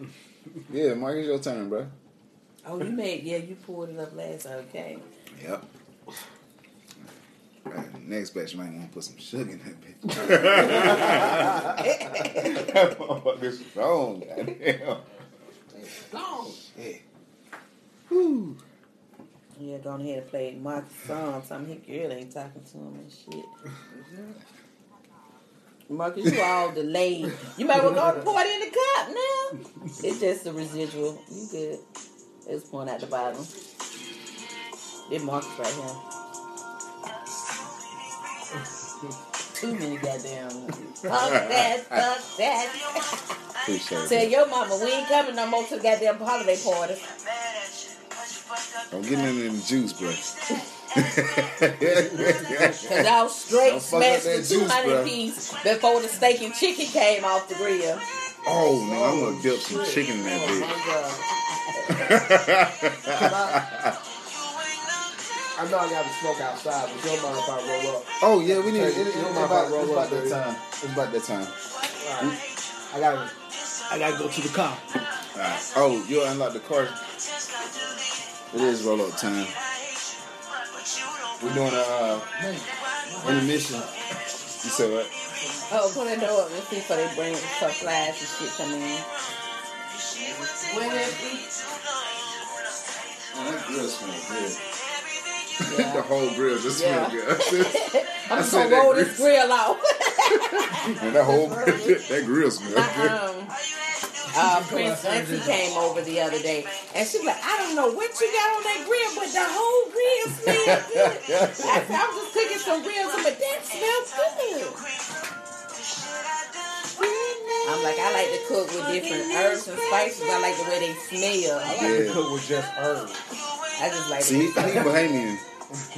Yeah, Marcus, your turn, bro. Oh, you made, yeah, you pulled it up last time, okay. Yep. Right, next batch, you might want to put some sugar in that bitch. that motherfucker's strong, goddamn. Yeah. Whew. Yeah, go ahead and play Marcus' song. Something his girl ain't talking to him and shit. Marcus, you all delayed. You might well go pour it in the cup now. It's just the residual. You good. It's pouring at the bottom. Then Marcus right here. Too many goddamn. Fuck that, fuck that. Appreciate Tell it. your mama we ain't coming no more to the goddamn holiday party. I'm getting it in the juice, bro. Cause I was straight Don't fuck up smashed that the 200 juice, piece before the steak and chicken came off the grill. oh, nigga, I'm gonna dip some oh, chicken in that Oh bitch. I know I got to smoke outside, but you don't mind if I roll up. oh yeah, we need. It, it, don't mind if about, I roll it's about that time. It's about that time. Alright. I gotta, I gotta go to the car. Alright. Oh, you unlock the car. It is roll up time. We're doing a uh, intermission. You said what? Oh, put the door up and see so they bring supplies and shit come in. When it Oh, that grill smells good. Yeah. the whole grill just Yeah. smells good. I'm just gonna roll this grill out. and that whole that grill smells good. um, uh, Prince Auntie came over the other day, and she was like, I don't know what you got on that grill, but the whole grill smells good. I said, I was just cooking some grills, but that smells good. I'm like, I like to cook with different herbs and spices. I like the way they smell. I like Yeah. to cook with just herbs. I just like See, he, the, he Bahamian,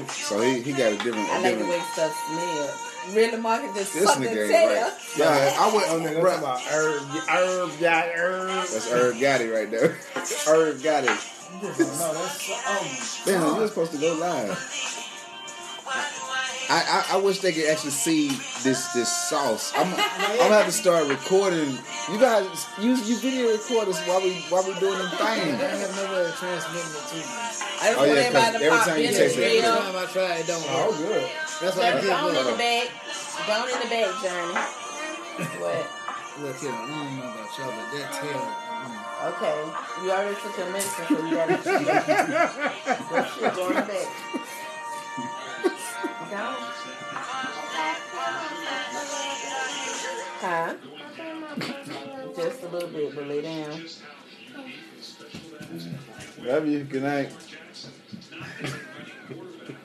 so he, he got a different. I a like the different way stuff smells. Really, Marcus, just this fucking nigga tell. ain't right. Yeah, I went. Nigga, bruh, talking about herb, herb, yeah, herb. That's Herb Gotti right there. Herb Gotti. No, that's um. Damn, you were supposed to go live. I, I, I wish they could actually see this this sauce. I'm, I'm gonna have to start recording. You guys use you video record us while we while we doing them things. I things. have no way of transmitting it to me. I just Oh, want yeah, 'cause everybody every time you in taste it, Every time I try, it don't Oh, work. good. That's why I Journey, did Go in the look. bag. Go in the bag, Johnny. What? Look here, I don't know about y'all, but that tail. Mm. Okay. You already took your medicine, so you gotta Go shit, go in the bag. Go. Huh? Just a little bit, but lay down. Love you. Good night.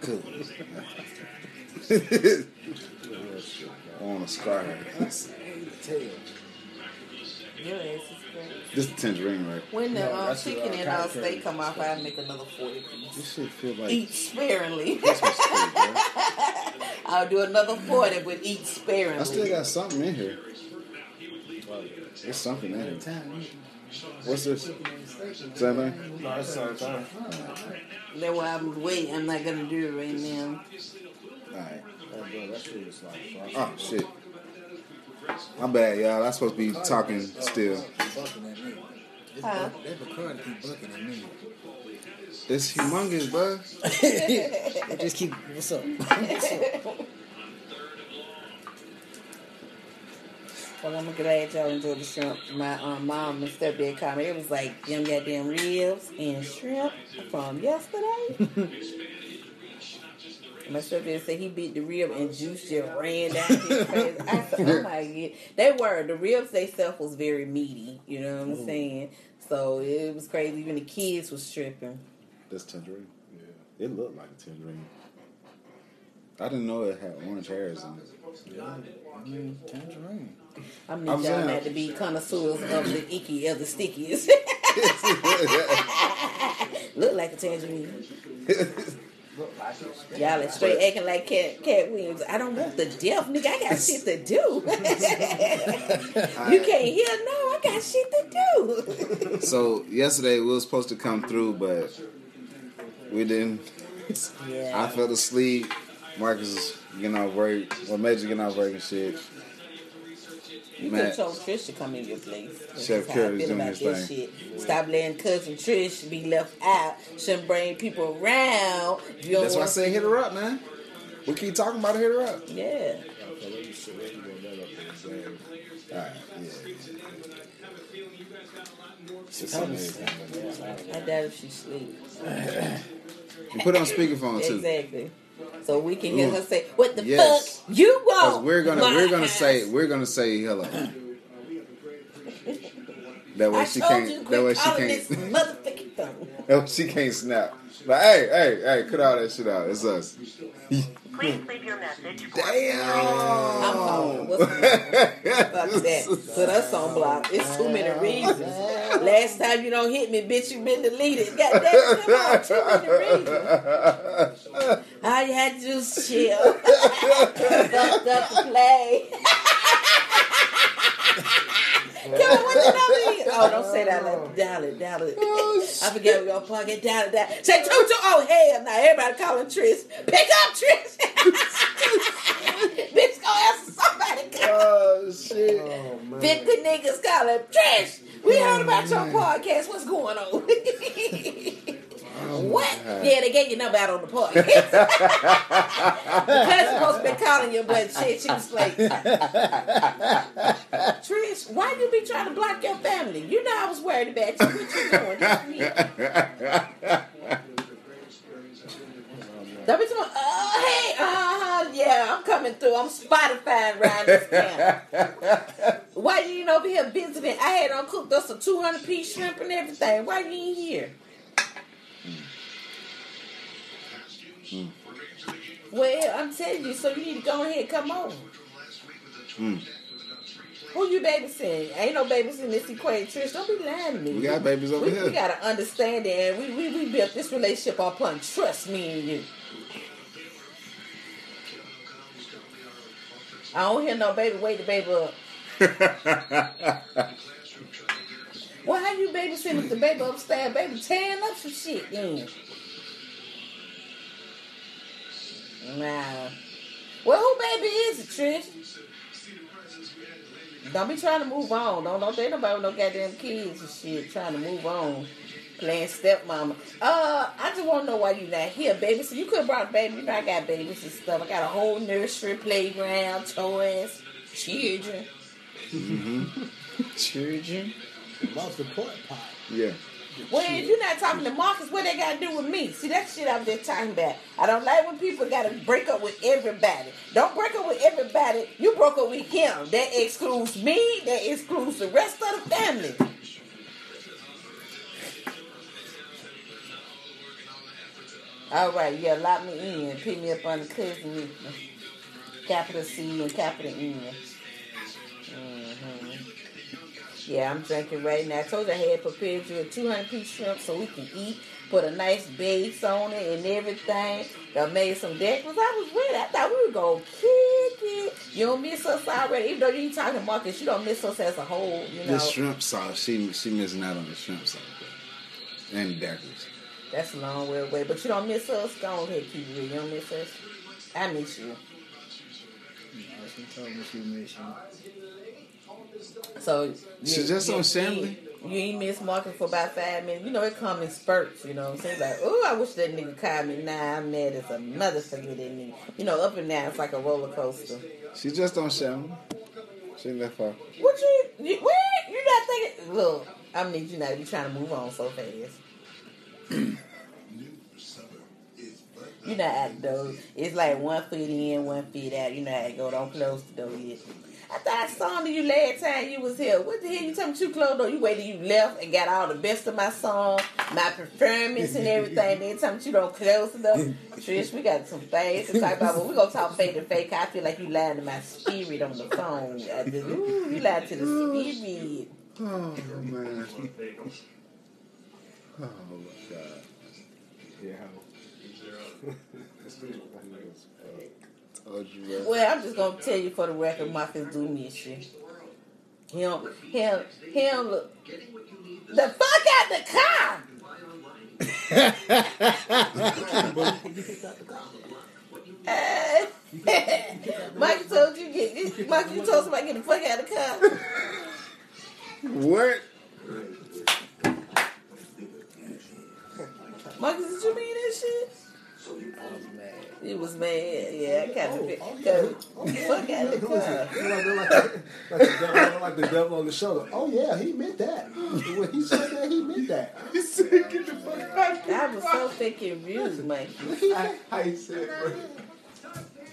Cool. I want to scar her. Your ass is. This is tangerine, right? When the No, um, that's the, chicken uh, and uh, steak come off, I'll make another 40 piece. This shit feel like Eat sparingly. Christmas. I'll do another 40, but eat sparingly. I still got something in here. There's something in here. What's this? Same thing? No, it's the same time. That's why I'm waiting. I'm not gonna do it right now. Alright. That, bro, that shit is like Oh shit. My bad, y'all. I'm supposed to be talking still. Keep bucking at me. It's Huh? buck- That Bacardi keep bucking at me. It's humongous, bro. I just keep. What's up? What's up? Well, I'm glad y'all enjoyed the shrimp. My um, mom and stepdad comment. It was like them goddamn ribs and shrimp from yesterday. My stepdad said he beat the rib and juice just ran down his face. I said, oh my god. They were. The ribs they self was very meaty. You know what I'm mm. saying? So it was crazy. Even the kids was tripping. That's tangerine. Yeah. It looked like a tangerine. I didn't know it had orange hairs in it. Yeah, mm-hmm. I mean, tangerine. I need I'm y'all saying- not to be connoisseurs of the icky of the stickiest. Look like a tangerine. Y'all are straight acting like cat Katt Williams. I don't want the deaf nigga. I got shit to do. you can't hear? No, I got shit to do. So yesterday we was supposed to come through, but we didn't. I fell asleep. Marcus is getting off work. Well, Major getting off work and shit. You could told Trish to come in your place. Chef Curry's doing about his this thing. shit. Stop letting cousin Trish be left out. Shouldn't bring people around. That's why I said hit her up, man. We keep talking about it, hit her up. Yeah. Okay, let me see. Let me go that up in the game. Alright, yeah. It's amazing. I doubt if she sleeps. You put on speakerphone too. Exactly. So we can hear her say, "What the Yes. fuck you want?" We're gonna we're gonna ass?" say we're gonna say hello. That way I she can't. to That way she can't. motherfucking phone. That way she can't snap. Like hey hey hey, cut all that shit out. It's us. Please leave your message for Damn. I'm calling. What's Fuck that. Put us on block. It's too many reasons. Last time you don't hit me, bitch, You've been deleted. God damn it, come on, too many reasons. All you had to do is chill. Fucked up the play. Come on, what's the number? Oh, don't say that. Like, dial it, dial it. I forget we're gonna plug it. Dial it, dial it. Say two, two. Oh, hell, now everybody calling Trish. Pick up, Trish. Bitch, go ask somebody. Oh shit. Oh man. 50 niggas calling Trish. We heard about your mm-hmm. podcast. What's going on? what? Yeah, they gave your number out on the podcast. the cousin supposed to be calling you, but shit, she was like, Trish, why you be trying to block your family? You know I was worried about you. What you doing? Don't be talking, oh, hey, uh-huh, yeah, I'm coming through. I'm Spotify around this town. Why you ain't over here visiting? I had on cooked us a 200 piece shrimp and everything. Why you ain't here? Well, I'm telling you, so you need to go ahead and come over. Mm. Who you babysitting? Ain't no babysitting this equation, Trish. Don't be lying to me. We got babies over we, here. we got to understand and we, we, we built this relationship upon trust, me and you. I don't hear no baby wait the baby up. Well, how you babysitting if the baby upstairs, baby tearing up some shit then? Nah. Well, who baby is it, Trish? Don't be trying to move on. Don't don't think nobody with no goddamn kids and shit trying to move on. Playing stepmama. Uh, I just want to know why you not here, baby. So you could have brought a baby. You know I got babies and stuff. I got a whole nursery, playground, toys, children. Mhm. Children. Lost the pork pot. Yeah. Well, if you're not talking to Marcus, what they got to do with me? See, that shit I'm just talking about. I don't like when people got to break up with everybody. Don't break up with everybody. You broke up with him. That excludes me. That excludes the rest of the family. All right, yeah, lock me in. Pick me up on the cousin. Capital C and capital N. Yeah, I'm drinking right now. I told you I had prepared you a 200 piece shrimp so we can eat. Put a nice base on it and everything. I made some decals. I was ready. I thought we were going to kick it. You don't miss us already. Even though you ain't talking to Marcus, you don't miss us as a whole. You know, The shrimp sauce. She she missing out on the shrimp sauce. And the daggers. that's a long way away. But you don't miss us. Go ahead, keep it real. You don't miss us. I miss you. You know, she told me she missed you. So you, She just on you You ain't miss Marcus for about five minutes. You know it come in spurts. You know what I'm saying? Like, oh, I wish that nigga called me. Nah, I'm mad as a motherfucker that nigga. You know, up and down, it's like a roller coaster. She just on Shannon. She left her. What you? you what? You not thinking? Look, I need you to be trying to move on so fast. You know how it goes. It's like one foot in, one foot out. You know how it go. Don't close the door yet. I thought I saw you last time you was here. What the hell you talking about you closed the? You waited you left and got all the best of my song, my performance and everything. Then talking about you don't close enough. Trish, we got some things to talk about, but we gonna talk fake to fake. I feel like you lied to my spirit on the phone. I just, ooh, you lied to the spirit. Oh man. Oh my god. Yeah. Told you, bro. Well, I'm just gonna tell you for the record, Marcus do miss you. He don't, he don't, he don't look. The fuck out the car! Uh, Mike told you get Mike, you told somebody get the fuck out of the car. What? Marcus, did you mean that shit? I was mad. He was mad. Yeah, I kind of oh, oh, cause oh, fuck out of the car. You like, like, the devil, like the devil on the shoulder. Oh yeah, he meant that. When he said that, he meant that. He said, "Get the fuck out." I was so fucking confused, Mike. How he said, bro?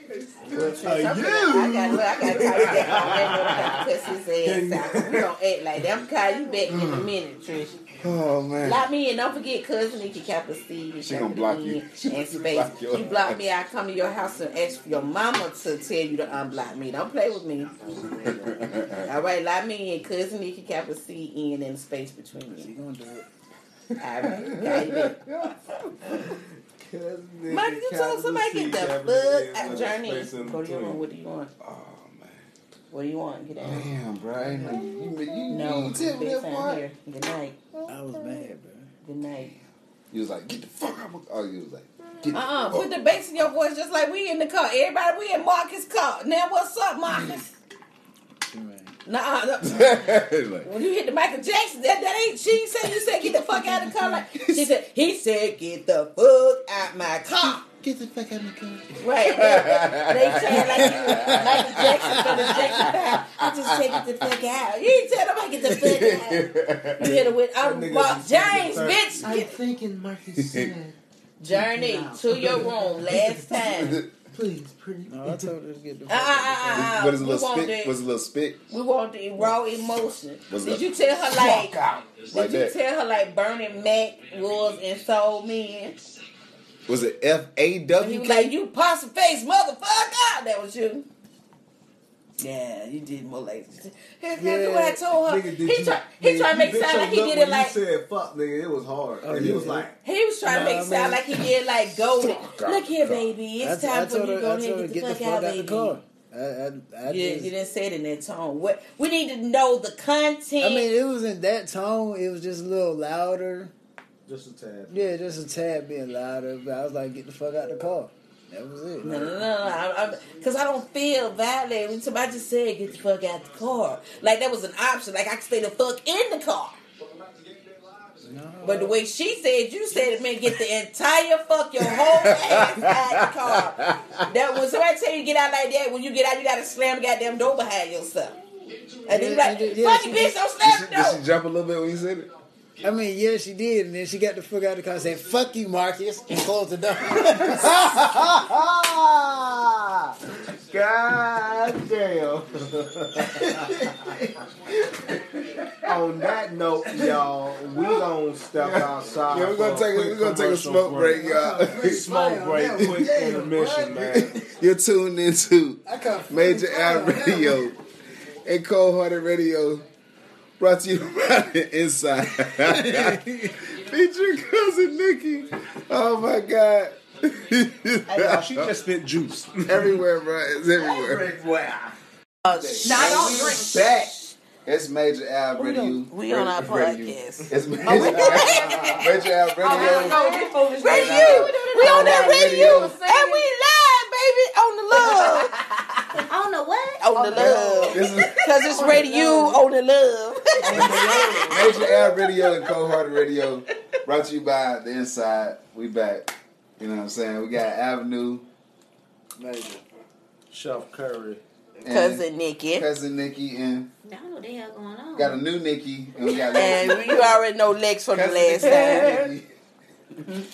Well, Trish, I'm gonna- I got look, I got to call you back on that note. I got to cuss his ass out. We don't act like that. I'm gonna you back in a mm. minute, Trish. Oh man. Lock me in. Don't forget, cousin Nikki C. and She gonna block you. She And space. block You block ass. me, I come to your house and ask your mama to tell you to unblock me. Don't play with me. All right, lock me in. Cousin Nikki capital C in and space between She gonna do it. All right, got you back. Mike, you told somebody get the fuck out journey. Go to your room. What do you want? Oh. What do you want? Get out. Damn, bro. I ain't know you, you, you, No, you tell me that bedtime part. here. Good night. I was mad, bro. Good night. You was like, get the fuck out. Of." Oh, you was like, get the Uh-uh. Put the bass in your voice just like we in the car. Everybody, we in Marcus' car. Now, what's up, Marcus? Nah, nah. like, when you hit the Michael Jackson, that, that ain't, she ain't said you said get the fuck out of the car. Like, she said, he said get the fuck out my car. Get the fuck out of the car. Right. They, they said like you, Michael Jackson for the Jackson 5. I just said get the fuck out. You ain't tell nobody get the fuck out. You hit her with, I'm That nigga Mark just- James, bitch. I'm thinking Marcus said, Journey to your room last time. please, pretty. No, I told her to get the Uh, fuck uh, uh, uh, What is a little want spit? the- Was a little spit? We want the raw emotion. What's Did that? you tell her like? Did Like you that. tell her like Bernie Mac was in Soul Men? Was it F A And he W was K? like, "You possum face motherfucker." That was you. Yeah, you did more like. That's Yeah, what I told her. Nigga, he tried. He tried to make bit sound like he did it like. You said fuck, nigga. It was hard. Oh, and he was like, He was trying to make it sound like he did like golden. Look here, baby. It's I, I time for told you to go ahead and get get the the fuck fuck out, out the baby. car. I, I, I You, just, you didn't say it in that tone. What we need to know the content. I mean, it was in that tone. It was just a little louder. Just a tad. Yeah, just a tad being louder. But I was like, get the fuck out the car. That was it. No, no, no, no. Because I, don't feel violated when somebody just said, get the fuck out the car. Like, that was an option. Like, I could stay the fuck in the car. But the way she said, you said it meant get the entire fuck, your whole ass out of the car. That when somebody tell you to get out like that, when you get out, you gotta slam the goddamn door behind yourself. And then you like, Yeah, yeah, fucking she bitch, did. don't Did slam she, the did she jump a little bit when you said it? I mean, yeah, she did, and then she got the fuck out of the car and said, "Fuck you, Marcus," and closed the door. God damn. On that note, y'all, we gonna step outside. Yeah, we're gonna take a, quick we're gonna take a smoke break, y'all. Smoke break, quick intermission, man. You're tuned into I Major fucking Ad. Radio and Cold Hearted Radio, brought to you by the Inside, featuring cousin Nikki. Oh my God! Hey, she just spit juice. everywhere, bro. It's everywhere. Uh, Nah, don't drink. Back. It's Major Ad We Radio. don't- we on our Radio. podcast. It's Major Ad, Major Ad Radio. Radio. We on that Radio. radio. And we live, baby, on the love. On the what? On the love. Because it's radio on the love. Major Ad Radio and Cold Hearted Radio, brought to you by the Inside. We back. You know what I'm saying? We got Avenue. Major. Chef Curry. Cousin Nikki. cousin Nikki, and I don't know what the hell going on. got a new Nikki, and we got And you already know Lex from the last Nikki, time. Nikki.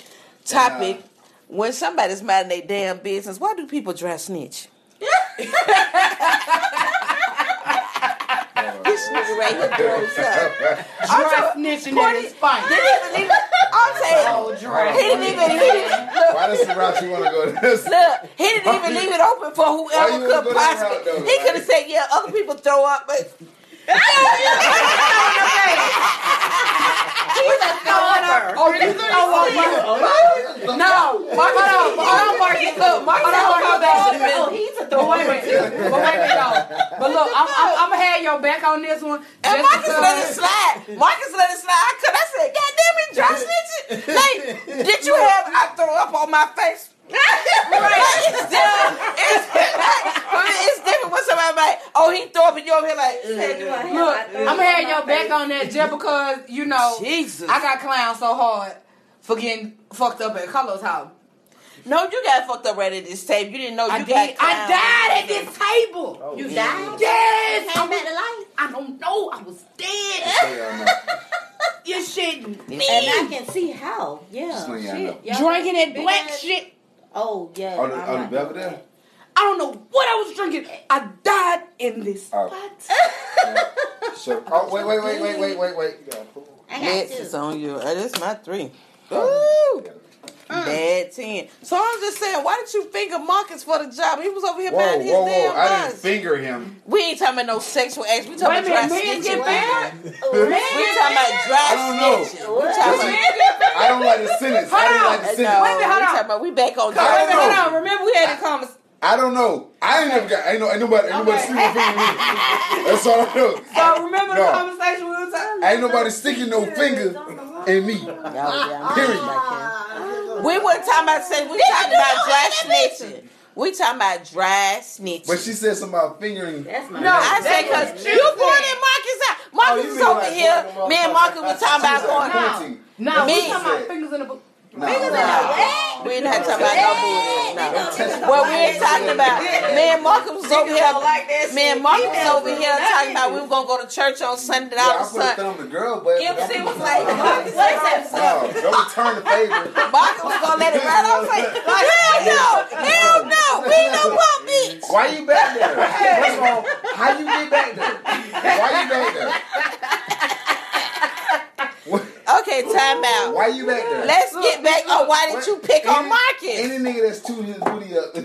Topic. when somebody's minding their damn business, why do people dry snitch? This nigga right here throws up. Dry snitching at his fight. Didn't even leave. I'm saying, Oh, dry. he didn't even. He didn't, look, Why does the route you want to go? to This? Look, he didn't even leave it open for whoever could wanna go possibly. he could have said, "Yeah, other people throw up, but." Oh, this is no, no, hold on, hold on, Marcus. Look, Marcus, hold on, he's a But wait a minute, but wait a minute. But look, I'm, I'm, I'm gonna have your back on this one. And Marcus let it slide. Marcus let it slide. I could. I said, "God damn it, dry snitching!" Like, did you have I throw up on my face? Right. It's different. It's, it's different when somebody like, oh, he throw up and you over here like, ugh. Look, I'm gonna your back on that just because you know Jesus. I got clowned so hard for getting fucked up at Carlos' house. No, you got fucked up right at this table. You didn't know you I got did. I died at this table. You died? Yes. Came I, back was, to life? I don't know. I was dead. Y'all know. You And I can see how. Yeah. Just letting y'all Shit. Drinking that black shit. Oh, yeah. Oh, the, I'm oh, the not- Belvedere? I don't know what I was drinking. I died in this Oh. spot. So, oh, wait, wait, wait, wait, wait, wait, wait. I got Next two. is on you. Uh, That's my three. Oh. Ooh. Bad ten. So I'm just saying, why did you finger Marcus for the job? He was over here Whoa, minding his whoa, whoa. I didn't finger him. We ain't talking about no sexual acts. We talking a about dry minute, men snitching. get mad. We talking about dry I don't know. We talking about. I don't like the sentence. I didn't like the No. Wait a minute, hold we on. talking about we back on dry minute, hold on. Remember we had a conversation. I don't know. I ain't never got. Ain't no. Ain't nobody. Ain't nobody Okay. sticking no finger in me. That's all I know. So remember No. the conversation we were talking. Ain't nobody sticking no finger in me. Oh, Period. We weren't talking about sex. We talking about dry snitching. We talking about dry snitching. But she said something about fingering. That's my No, I said because she you said. pointed Marcus out. Marcus oh, you is over like here. Me and Marcus was talking about going. Pointing. No, we Me. talking about fingers in the book. Nah, Fingers in nah. the what? We ain't not talking about no booty. No. No. What we ain't talking about, me and Marcus was over here. Me and Marcus was over here talking about we were gonna go to church on Sunday. Yeah, I of a put a sudden, thumb to girl, but MC was like, Marcus, What is that? no, don't return the favor. Marcus was gonna let it ride. I was like, hell no, hell no, we ain't no pump bitch. Why you back there? First of all, how you get back there? Why you back there? What- Okay, time out. Why you back there? Let's get back on why did you pick on Marcus? Any nigga that's tooting his booty up, they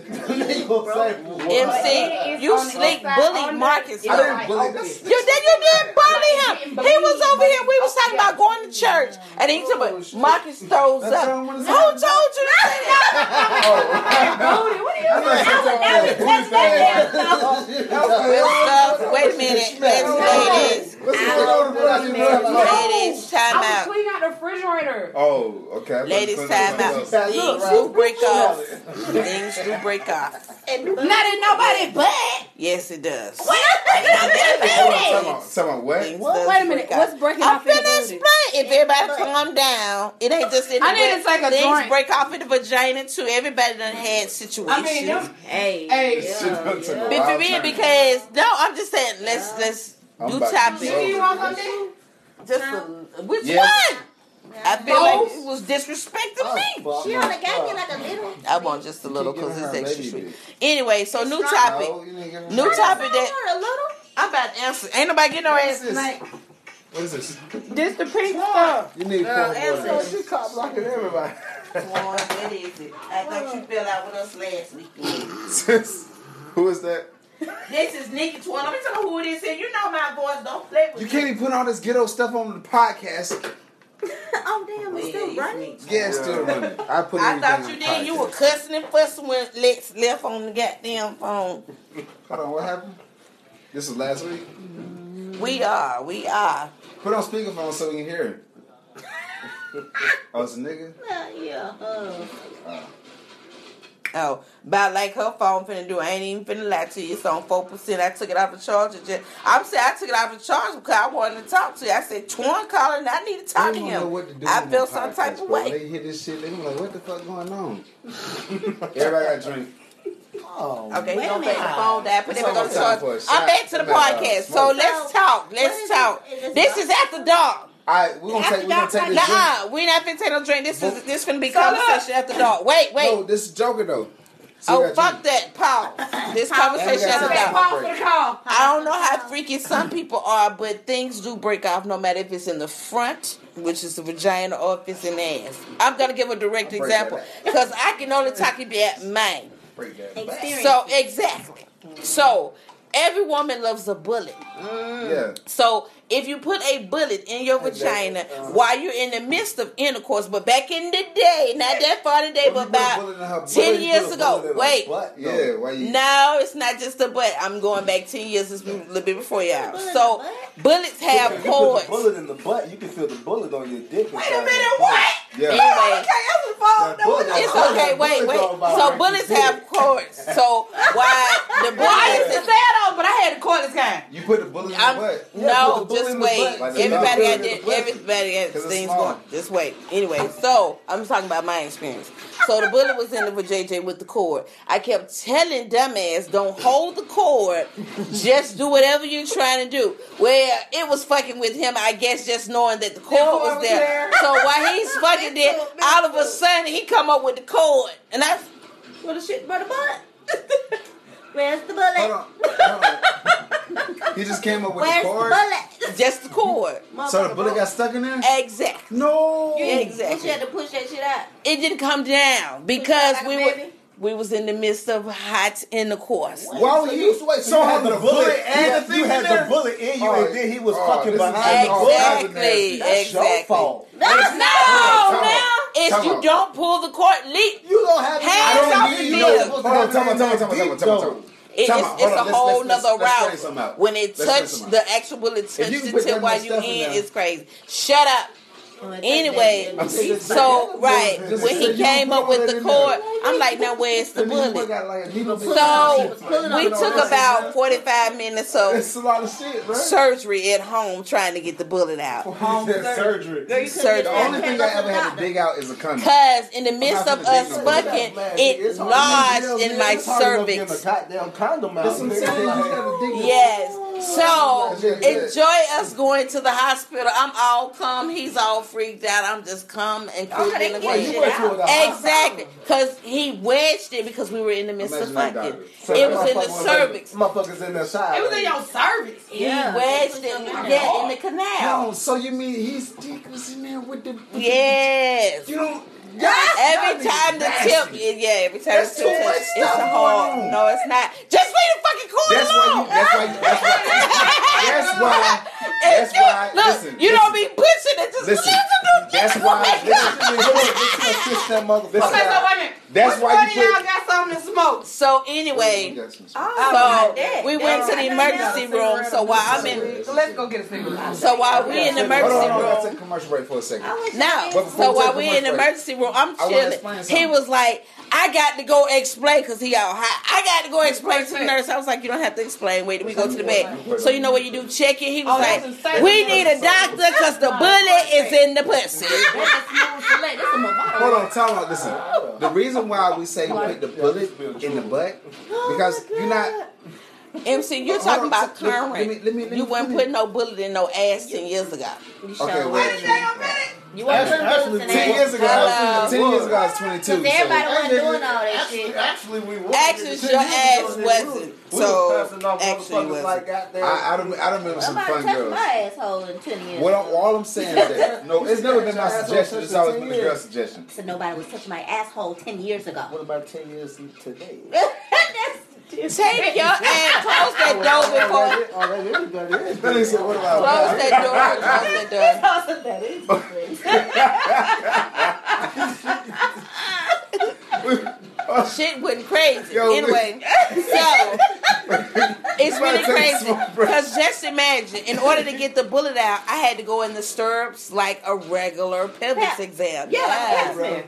gonna say, MC, you slick bullied Marcus. I didn't bully. You did you didn't bully him. He was over here. We was talking about going to church, and he oh, told me Marcus throws That's up. what I wanna Who say. told you to say that? What's oh. up? Wait a minute, ladies, ladies, time out. I was cleaning out the refrigerator. Oh, okay. Ladies, time out. Things do break off. Things do break off. Not in nobody but. Yes, it does. else. Talking about, talking about what? What? Wait a minute. What's breaking I'm off finna explain. If everybody calm down, it ain't just in the I need to butt. take a Things drink. break off in the vagina too. Everybody done had situations. I mean, Hey. Hey. This shit done took a But for wild because no, I'm just saying let's let's I'm do about to topic. you want something? Just a, which Yes. one? I feel like it was disrespecting oh, me. She only gave me like a little. I want just a little because it's extra sweet. Anyway, so new It's not- topic. No, you didn't give her New topic that A little. I'm about to answer. Ain't nobody getting no What is answer. this? Like, What is this? this the pink stuff. You need uh, four answer. more. She cop blocking everybody. What is it? I thought you fell out with us last week. Who is that? This is Nikki Twan. Let me tell you who it is. And you know my voice. Don't play with You me. can't even put all this ghetto stuff on the podcast. Oh damn, it's Yeah, still it's running. me. Yeah, it's still running. I put I thought you the did. You were cussing and fussing when Lex left on the goddamn phone. Hold on, what happened? This is last week. We are. We are. Put on speakerphone so we can hear it. oh, it's a nigga. Uh, yeah. Uh, Oh, about like her phone finna do. I ain't even finna lie to you. It's on four percent. I took it off the charger. Just, I'm saying I took it off the charger because I wanted to talk to you. I said, Twan calling. I need to talk to don't him. to I on feel some podcast, type of bro. way. They hear this shit, they be like, what the fuck going on? Everybody got a drink. Oh, Okay, Wait he's a gonna take the minute. phone down. Put It's it back on the almost time charger. for a I'm back to the podcast. So let's talk. Let's talk. this? Is this This is after dark. All right, we're gonna After take we're gonna dark take like this. Nuh-uh. We not finna take no drink. This is this finna be So look. conversation after dark. Wait, wait. No, this is Joker though. So oh fuck drink. that. Pause. This conversation gotta after dark. pause for the call. I don't know how freaky some people are, but things do break off no matter if it's in the front, which is the vagina, or if it's in the ass. I'm gonna give a direct break example because I can only talk about mine. Break that So exactly. So every woman loves a bullet. Yeah. So if you put a bullet in your vagina uh-huh. while you're in the midst of intercourse, but back in the day, not that far in the but you put a bullet in her about ten years put a bullet in ago. Wait. butt? Yeah. Why you? No, it's not just the butt. I'm going back ten years. It's a little bit before y'all. Bullet So bullets have You put the cords. bullet in the butt. You can feel the bullet on your dick. Wait a minute, what? Yeah. Anyway, Okay, that's the phone. That it's okay. Wait, wait. So bullets have cords. So why the Well, I used to say it on, but I had the cordless kind. You put the bullet in I'm, the butt. No, put the bullet just wait. Like everybody bullet got in the their, everybody 'Cause things going. Just wait. Anyway, so I'm talking about my experience. So the bullet was in the JJ with the cord. I kept telling dumbass, don't hold the cord. Just do whatever you're trying to do. Well, it was fucking with him, I guess, just knowing that the cord cord was was there. there. So while he's fucking there, all of a sudden he come up with the cord, and I Well, the shit by the butt. Where's the bullet? Hold on. Hold on. He just came up with Where's the the cord. bullet? just the cord. So the bullet got stuck in there. Exactly. No. But you Exactly. had to push that shit out. It didn't come down because like we were baby? We was in the midst of hot intercourse. Why would you? Wait, So you had the bullet and you the had, thing you had the bullet in you, and then he was fucking this is behind the all bullet. Exactly. That's your Exactly. fault. No, no. out. It's you don't pull the cord. Leap. You don't have Hands I off the you. bill. Hold on, tell me, tell me, tell me, tell me, tell me. It, Time it's it's Hold a let's- whole let's- let's- nother let's route. figure something. When it Let's touched the actual bullet you touched can it put while you in in, it's crazy. Shut up. Anyway, so right when he came up with the in cord. I'm like, now where's the And then you bullet? got like a needle So we took about 45 minutes of It's a lot of shit, bro. surgery at home trying to get the bullet out. Home surgery. Girl, Surgery. The only thing I go ever had to dig out is a condom. Cause in the midst of us dig no bullet fucking, it it's lodged in my it's hard enough getting cervix. a goddamn condom out. That's what I'm saying. You gotta dig it. Yes. So Yeah, yeah. enjoy us going to the hospital. I'm all calm. He's all freaked out. I'm just calm and cool Okay, in the they Well, get you bed. went to the hospital. Exactly, because he wedged it because we were in the midst of fucking. So It was in the motherfucker was cervix. Motherfuckers in the side. It was in your cervix. Yeah. He wedged it, They put something in yeah, in oh. the canal. Oh, so you mean his dick was in there with the? Yes. You don't. Every time the tip, yeah, every time That's the tip, too much touch, it's stuff a going hard. on. No, it's not. Just leave the fucking cord That's why you. alone. That's why. You, that's why. That's why. That's you, why. Look, listen, you listen, don't be pushing it. Just Listen. leave the That's why. Oh listen, Kiss that motherfucker. Listen. Okay, so wait a minute. That's Which why one you of y'all got something to smoke? So anyway, You got some- Oh, so we went to the emergency room. So while I'm in, let's go get a cigarette. so while we in the emergency hold on. Let's take a commercial break for a second. I wish I Now, did. But before so while we in the emergency room, I'm chilling. He was like, "I got to go explain because he all hot. I got to go explain to the nurse." I was like, "You don't have to explain. Wait we go to the bed." So you know what you do? Check it. He was Oh, like, "We need a doctor because the bullet is in the pussy." That's a smooth select. That's a Movado. Hold on, time out. Listen, the reason why we say you put the bullet in the butt oh, because you're not. MC, you're talking on, about current. let me- let me- let me- you wasn't let putting no bullet in no ass ten years ago. You Okay, sure wait. Was. You weren't Actually- putting actually, bullets in Ten years ago, I ten years ago I was 22. Because everybody so- wasn't doing all that shit. Actually, we were. Actually, your ass wasn't. were. So, was off actually wasn't. like goddamn. I, I, don't, I don't remember some Nobody fun touched girls. my asshole in 10 years. What I'm, all I'm saying is that no, it's never been my suggestion. It's always been 10 the girl's suggestion. So nobody was touching my asshole 10 years ago. What about ten years today? That's take your ass, close that door before. Oh, Already, everybody is. Then he said, "What about?" Close that door. Close that door. that is. Shit went crazy. Yo, anyway, so it's really Somebody take a crazy because just imagine, in order to get the bullet out, I had to go in the stirrups like a regular pelvis exam. Yeah, like Yeah. a smear.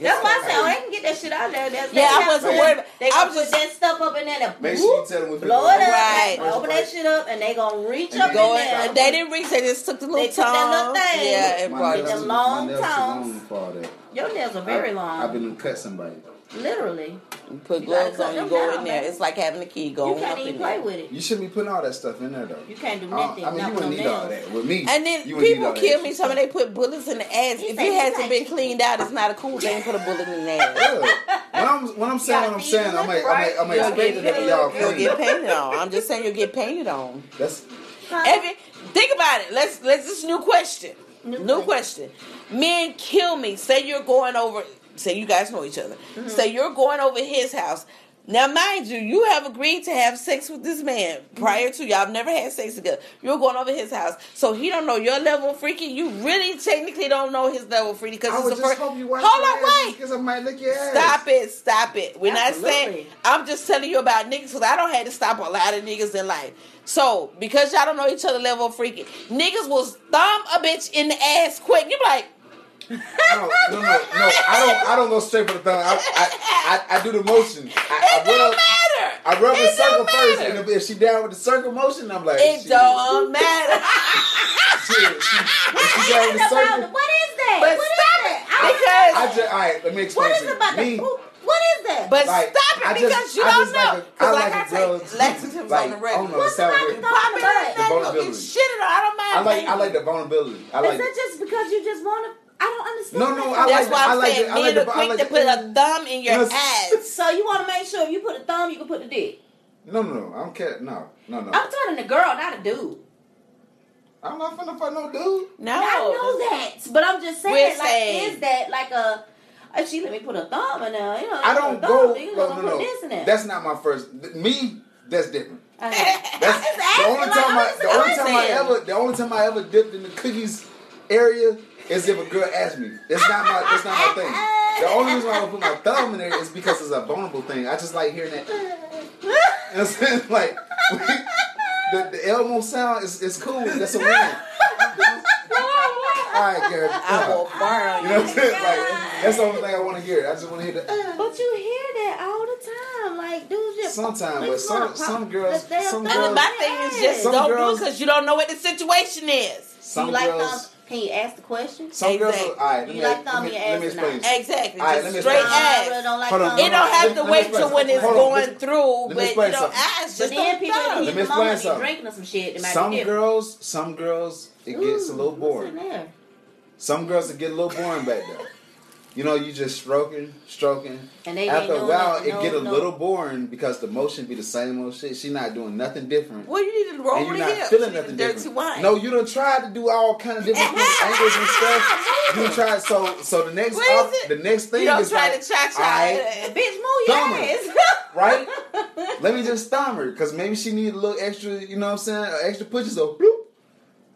That's why I said, oh, they can get that shit out there. That's, Yeah, I wasn't have- worried. They I gonna was put just- that stuff up in there and Make sure you tell them what blow it up, Right. like, open that shit up, and they gonna reach And up Go in there. they didn't reach. They just took the little They took that little tongue. thing. Yeah, and My brought With it. nails the too- long my tongues. long for all that. Your nails are very long. I've been to cut somebody. Literally. You put You gotta gloves cut on, you go down, in there. baby. It's like having a key You going can't up even in play there. with it. You shouldn't be putting all that stuff in there though. You can't do Uh, nothing. I mean, not you wouldn't need all that with me. And then you wouldn't need people kill me. extra Some of they put bullets in the ass. He If it hasn't like been cleaned out, it's not a cool thing. Put a bullet in the ass. Yeah. When I'm when I'm saying what I'm saying, I'm liquor, I'm right? I'm You'll expecting get, y'all you'll get painted on. I'm just saying you'll get painted on. That's If think about it. Let's let's this new question. New New question. Men kill me. Say you're going over. Say you guys know each other. Mm-hmm. Say you're going over his house. Now, mind you, you have agreed to have sex with this man prior to y'all. have never had sex together. You're going over his house, so he don't know your level of freaky. You really technically don't know his level of freaky because it's the first. hope you watch Hold on, wait. because I might lick your ass. Stop it, stop it. We're not saying. I'm just telling you about niggas because I don't have to stop a lot of niggas in life. So because y'all don't know each other level of freaky, niggas will thumb a bitch in the ass quick. You be like, No, no, no, no. I don't. I don't go straight for the thumb. I, I, I, I do the motion. I, I it don't matter. I rub the circle don't first, and if, she down with the circle motion, I'm like, it shit. don't matter. Shit, she, she down with the What is circle, what is that? But What is stop that? it, I because- I just. All right, let me explain What to about Me, the What is that? But Like, stop it I because just- you I don't know. like a- I like a I girl to- laxatives like, on the I regular. What's it about the it in The vulnerability. shitted. I don't mind. I like. I like the vulnerability. I is like. that just because you just want to? I don't understand. No, no, that. I That's like why I'm like saying the- I like men the- are I quick like to the- put a thumb in your Yes. ass. So you want to make sure if you put a thumb, you can put the dick. No, no, no. I don't care. No, no, no. I'm telling the girl, not a dude. I'm not finna fuck no dude. No, I know that, but I'm just saying, We're like, saying- is that like a? She let me put a thumb in there, you know, I don't a go. thumb, No, no, no. this in there. That's not my first. th- Me, that's different. Uh, That's the only like, time I'm I, the only time I ever, the only time I ever dipped in the cookies area is if a girl asked me. It's not my, that's not my thing. The only reason why I would put my thumb in there is because it's a vulnerable thing. I just like hearing that. You know what I'm saying? Like the, the Elmo sound is, is cool. That's a win. All right, Gary. I will burn You know what I'm saying? Like that's the only thing I want to hear. I just want to hear the. But you hear that all the time, like dudes just Sometimes, but some wanna some girls, the damn some girls, My thing is just don't girls- do it because you don't know what the situation is. Do some you like girls, thumbs? Can you ask the question? some girls. Exactly. All right, let You me, like let thumb me, in let me explain. not? Exactly, All right, just let me straight explain. I ass. really don't like Hold on. It don't have to Let wait till when it's. Hold going let- through, let but you don't something. ask. But Just then don't people thumb. in Let the me explain moment be something. drinking or some shit. It might Some girls, some girls, it gets a little boring. Some girls it get a little boring back there. You know, you just stroking, stroking. And they After a while, that- it no, get a no. little boring because the motion be the same old shit. She not doing nothing different. Well, you need to roll and you're not hips. feeling nothing different. wine. No, you don't try to do all kind of different things, angles and stuff. You try so so the next What is op- it? the next thing you don't is try like, to cha cha. Bitch, move your ass. right? Let me just thumb her because maybe she need a little extra. You know what I'm saying? Extra pushes. So bloop.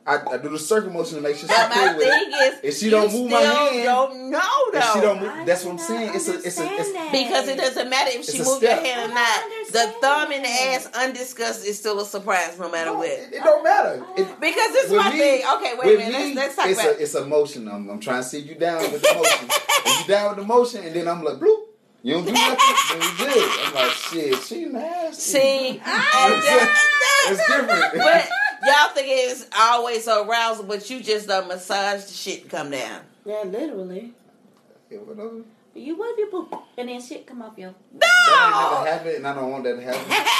I, I do the circle motion to make sure she's But cool my with it. thing If she don't move my still hand, don't know though. If she don't move, that's what I'm saying. It's a, it's a, it's understand Because it doesn't matter if she It's a move your hand or not. The thumb in the ass undiscussed is still a surprise no matter No, what. it, it don't matter. It, Because this is my me- thing. Okay, wait a minute. me, let's, let's talk it's about a, it's a motion. I'm, I'm trying to see you down with the motion. if you down with the motion, and then I'm like, bloop. You don't do nothing, then you good. I'm like, shit, she nasty. See, and that- it's different. but y'all think it's always so arousal, but you just done massage the shit and come down. Yeah, literally. Yeah, whatever. You what if you poop and then shit come off your? That ain't No. never happened, and I don't want that to happen.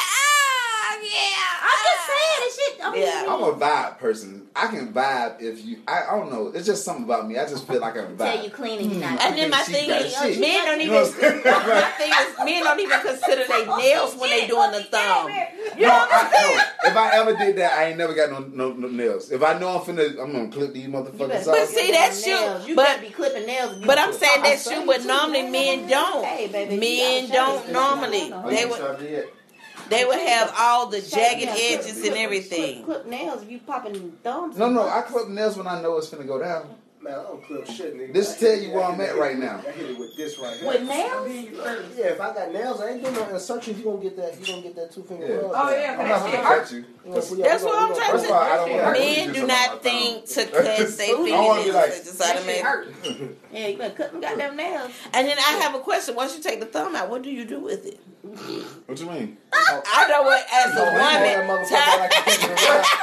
Ah, yeah. I'm just saying this shit. I mean, Yeah. I'm a vibe person. I can vibe if you. I, I don't know. It's just something about me. I just feel like I can vibe. tell you clean and you not. And then my thing is, shit. men don't even. know what I'm saying? my thing is, men don't even consider their nails when they doing the thumb. You no, know what I'm saying? no, if I ever did that, I ain't never got no, no, no nails. If I know I'm finna, I'm gonna clip these motherfuckers better off. But see, that's nails. you. You But- be clipping nails. you But I'm saying I that's true, but normally men don't. Hey, baby, Men don't normally. No, no, They would they would have all the jagged Yeah, edges clip- and everything. Clip, clip nails if you popping thumbs. no, no, I clip nails when I know it's gonna go down. Man, I don't clip shit, nigga. This I tell you where I I'm at right now. I hit it with this right here. With nails? Yeah, if I got nails, I ain't doing no insertions. You gonna get that? You gonna get that two finger Yeah. Oh, yeah, I'm not gonna hurt. you. We gonna- we That's what I'm trying gonna- First of all, I don't want to Men do not think to cut their I don't wanna be like- just That shit automatic. hurt. Yeah, you better cut them goddamn nails. And then I have a question. Once you take the thumb out, what do you do with it? What you mean? I know what, as a woman,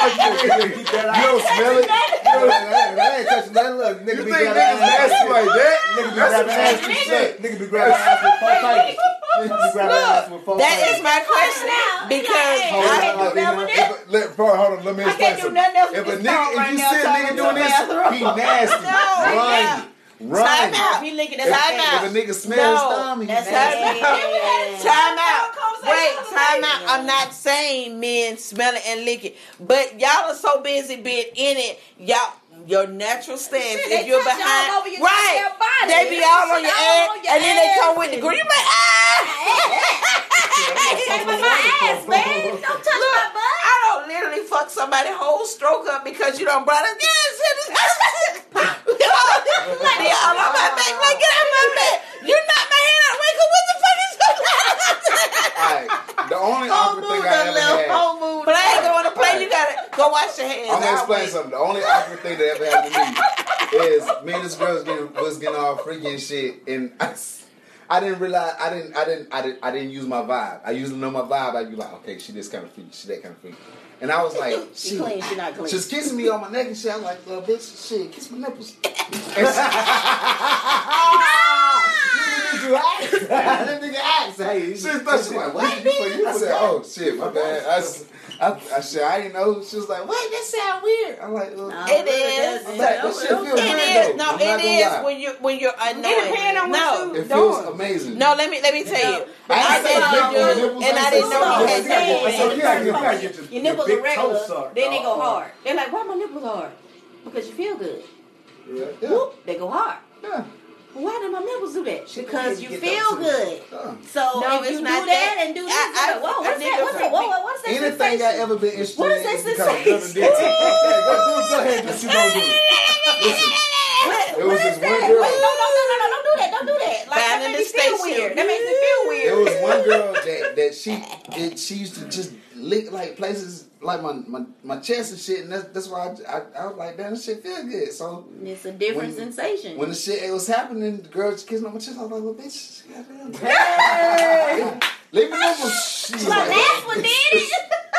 You don't smell it? I ain't touching nothing. Look, nigga You be think grabbing niggas ass. nasty like that? Nigga be grabbing ass nasty with shit. Nigga be grabbing ass with four fighters. Nigga be grabbing ass with four that fighters. is my question now. because Hold on, I, hold on, that with if- let- bro, hold on, let me I explain can't do nothing else If with a nigga, if you now, see a nigga doing this, he nasty. No, yeah. Run. time out. He licking If, Time out. if a nigga smells No, stomach, That's Time nasty. Time out. Wait, time out. I'm not saying men smell it and lick it, but y'all are so busy being in it. Y'all, your natural stance. Shit, if you're behind, your right? body. They be all on your ass, on your and then they come with the green. You like ah. Hey, my ass, man. Don't touch Look, my butt. I don't literally fuck somebody whole stroke up because you don't brought it. Yes. Like all on my back. Like get out my bed. You're not my hand. I'm like, what the fuck is going on? The only awkward thing I ever had. Whole mood. But I ain't going to play. You gotta go wash your hands. I'm gonna explain something. The only awkward thing that ever happened to me is me and this girl was getting, was getting all freaky and shit, and I, I didn't realize I didn't I didn't I didn't I didn't use my vibe. I usually know my vibe. I'd be like, okay, she this kind of freaky, she that kind of freaky, and I was like, She she, clean, she not clean. she's kissing me on my neck and shit. I'm like, well, bitch, shit, kiss my nipples. And That nigga asked. Hey, She thought she like, what? I said, oh shit, my bad. I, s- I, I, shit, I didn't know. She was like, what? That sound weird. I'm like, well, No, It really is. I'm like, this shit feel It good is. though. No, I'm not it gonna is lie. when you when you're annoyed. It on what no. you It feels amazing. No, let me let me tell you. I I ain't say said nipple, you do, nipples, and I I said didn't know something. he had Yeah, sex. yeah, So you gotta get- you yeah. gotta get your- Your your nipples big are regular, toe sucked, then they go dog. hard. They're like, why my nipples hard? Because you feel good. Yeah. Whoop, they go hard. Yeah. Why did my nipples do that? Shit, Because you you feel good. Yeah. So No, if it's you do not that, that. and do this, I- I- like, whoa, what's think that? What's that? Whoa, whoa, what's that? Anything I ever been interested What is in that is because of sensation? Kevin Denton. Yeah, go, do, go ahead, just you gonna do it. Listen, What, It what was is this one that? girl. Wait, no, no, no, no, no, don't do that. Don't do that. Like, that Finding makes the me feel station. weird. That makes me feel there weird. was one girl that that she it, she used to just lick like places like my my, my chest and shit, and that's that's why I, I, I was like, damn, this shit feel good. So It's a different When- sensation. when the shit it was happening, the girl was kissing on my chest. I was like, well, bitch, goddamn. Hey! leave me alone. She was my like, last one did it.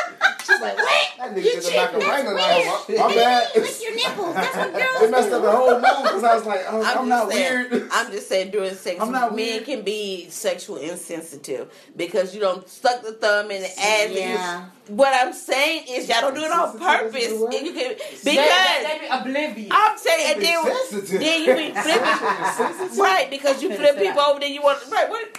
She's like, what? That nigga You did the cheat, Macarena that's like, My, my bad. Lick your nipples. That's what girls It messed up the whole mood because I was like, oh, I'm, I'm, not just saying, weird. I'm just saying during sex, I'm not men weird. can be sexual insensitive because you don't stuck the thumb in the ass. and you- Yeah. what I'm saying is y'all don't do it on purpose. And you can because They be oblivious. I'm saying and then, then you be flipping right because you flip people over. Then you want right what?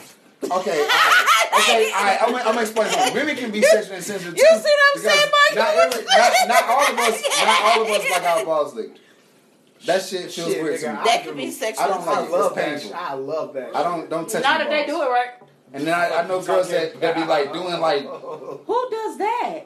Okay, all right. okay, all right. I'm, gonna- I'm gonna explain something. Women can be sexually insensitive. You too, see what I'm saying, Mike? Not, every, not, not all of us. Not all of us like our balls licked. That shit feels Shit, weird to me. That could be sexual. I don't I like it. love It's painful. I love that I don't don't touch Not my if they do it right. And then I, I know girls that, that be like doing like Who does that?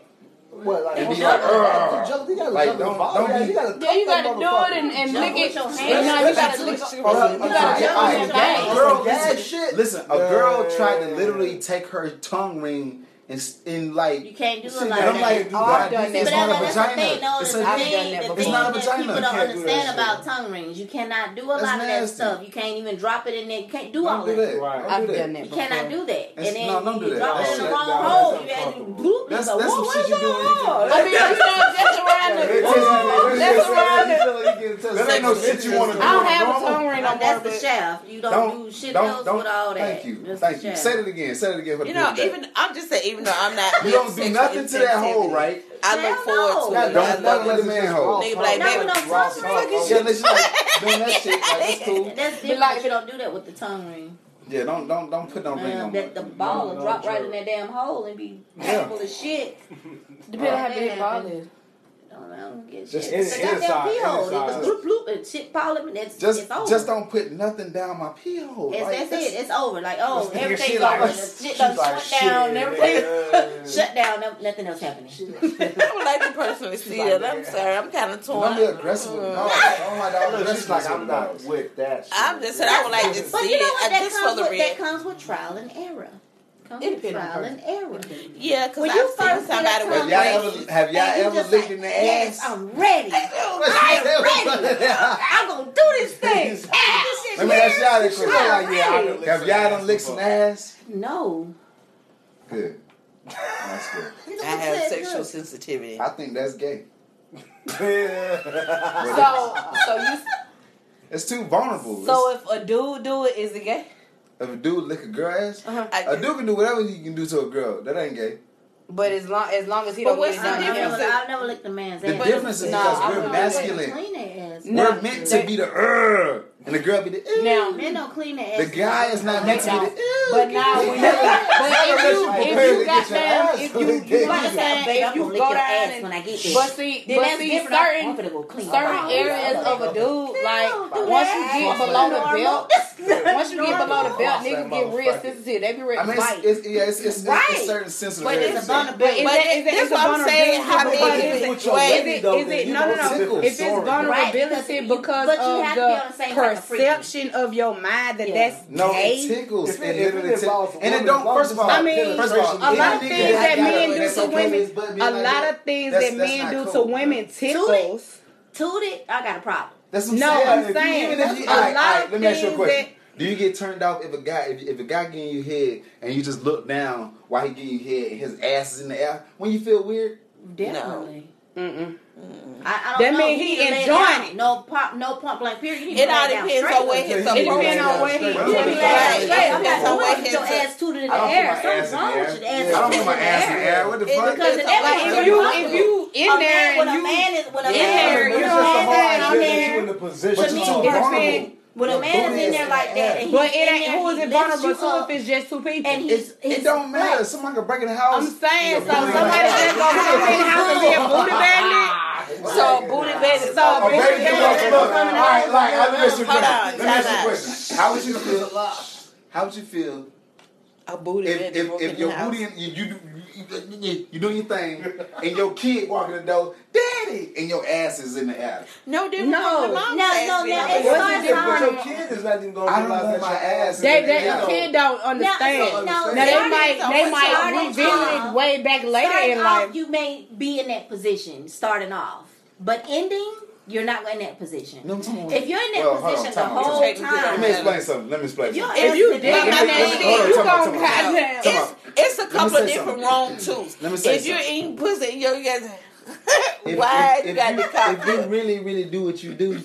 What, like, And be you like, gotta- "Ugh." you gotta- Like, don't- don't Yeah, be- you gotta Yeah, you gotta do it and, and lick it. your And you gotta Listen, lick it. You gotta listen, jump alright, your a girl, Gas listen, shit. listen, a girl tried to literally take her tongue ring and, s- and like You can't do it and like I'm that. like, Oh, I've God, done it's that. But not a that, that's the vagina. thing. No, it's, it's, a, I've thing, done that it's not a vagina. people don't can't do understand about tongue rings. You cannot do a That's lot of that stuff. You can't even drop it in there. You can't do all Don't do that. that. Right. Don't I've do that. done that You before. cannot do that. That's- and then no, don't do you that. drop it in the wrong hole. that's You had to uncomfortable. bloop. That's It's like, that's some whoa, shit what's you do when going get. on? I mean, you know, just around the. That's around the. That ain't no shit you want to do. I don't have a tongue ring no Now, that's the but- shaft. You don't, Don't do shit don't else don't. with all that. Thank you, thank you. Say it again. Say it again for the You know, people that- even I'm just saying, even though I'm not, You don't do nothing to that hole, right? I look Hell forward to it. Don't I fuck love with it. the manhole. Nigga be like, baby, we don't raw touch talk, it. raw Yeah, let's like doing that shit. Like, that's cool. That's different. like- you don't do that with the tongue ring. Yeah, don't don't don't put no ring on that the ball will drop right in that damn hole and be Yeah. full of shit. Depending on how big the ball is. Don't, I don't get Just shit. in- It's a goddamn inside, pee hole. It was bloop bloop and shit falling and it's, Just it's over. just don't put nothing down my pee hole. It's, Like, that's, it. It's over. Like, oh, This nigga, everything's over. like- shit she's done like, shut down. shit, Everything nigga. shut down. no- Nothing else happening. I would like to personally see that. I'm sorry, I'm kind of Don't be torn. aggressive with balls. I don't like all Look, aggressive she's like, I'm not with that shit. I'm just saying, I would like to But see you know it what? That just for comes the with that real. comes with trial and error comes it from trial and error. Yeah, because when I've you first somebody with y'all ever, have y'all ever licked like, in the ass? Yes, I'm ready. I'm ready. I'm gonna do this thing. this Let me ask y'all this question. Have y'all done licked some ass? No. Good. That's good. I have sexual sensitivity. I think that's gay. so, so you. It's too vulnerable. So it's, if a dude do it, is it gay? If a dude lick a girl ass, uh-huh. a dude can do whatever he can do to a girl. That ain't gay. But as long as long as he but don't what's the difference? I've never licked a man's ass. The difference is no, because we're masculine. We're meant to be the. Uh, and the girl be the Ew. now men don't clean their ass. The guy is not meant to be the Ew. But now when you, but if you if you got down if you you like saying if you go down and, when I get there. but see then but see certain certain areas of a dude like once you get below the belt once you get below the belt niggas get real sensitive. They be real I mean it's yeah it's it's certain sensitive but it's a vulnerability but this what I'm saying how big is it? is it no no no. if it's vulnerability because of the person perception of your mind that yeah. that's no, gay. it tickles. It, if it, it, and it don't. First of all, I mean, first of all, a lot of things that men do to women. A lot of things that men do to women tickles. Toot it, I got a problem. That's what I'm no. I'm saying. Even a lot of let me ask you a question. Do you get turned off if a guy if, if a guy getting you head and you just look down while he getting you head and his ass is in the air when you feel weird? Definitely. No. Mm-mm. Mm-mm. I, I that means he, enjoying it. No, pop, no point blank period. You it all depends on where his approach. It depends on where he. It depends on where his. Your ass tooted in the air. Something's wrong with your ass. I don't put my ass in the air. What the fuck? Because if you if you in there, when a man is when a man is in there, you're in a position to be vulnerable. When well, a man is in there like that, and but it ain't who is it vulnerable to if it's just two people. And he's, he's it don't black. matter. Somebody can break in the house. I'm saying so. Somebody just gonna in the house and be a booty bandit. So booty bandit. So oh, booty look? All right, like let me ask you a question. Let me ask you a question. How would you feel? How would you feel? A booty if, if, if your house. booty, you, you you, you do your thing, and your kid walking the door, daddy, and your ass is in the attic. No different. No, no, no, no. It's not different. Your kid is not even going to realize that my ass. They, they, the kid don't understand. no, they might, they might revisit it way back later in life. You may be in that position starting off, but ending you're not in that position. No, if you're in that well, position on, the whole time, let me explain something. Let me explain. If something. If you did, you gonna goddamn couple of different wrong tools. Let me say if you're eating pussy, yo, you guys, why if, if, you got to. cop? If you really, really do what you do,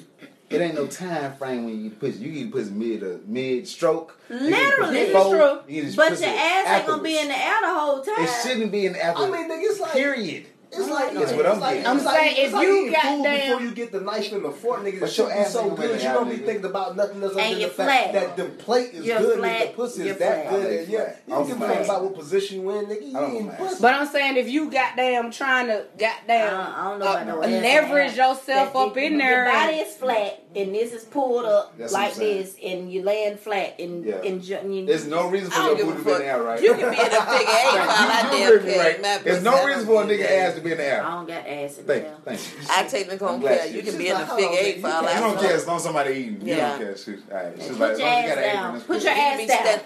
it ain't no time frame when you eat pussy. You eat pussy mid uh, mid stroke. Literally, it's true. You but your ass afterwards. ain't gonna be in the air the whole time. It shouldn't be in the after. I mean, nigga, it's like period. It's like that's what I'm like, getting. I'm saying like, if like you got food damn, before you get the knife and the fork, nigga, but your ass so good. you don't be thinking about nothing else other than the fact that the plate is good and the pussy is that good. Yeah, you don't give about what position you in, nigga. You ain't pussy. But I'm saying if you goddamn trying to goddamn I don't know about leverage yourself up in there, your body is flat and this is pulled up like this, and you laying flat and and there's no reason for your booty to be there, right. You can be in a big ass. while I There's no reason for a nigga ass to to be in the air. I don't got ass in thank. Thank you. I technically don't care. You can be in the fig eight for all I. You don't care as long as somebody eating. You yeah. don't care. Shoot. All right. She's Put like, oh, your ass down. Put your ass down.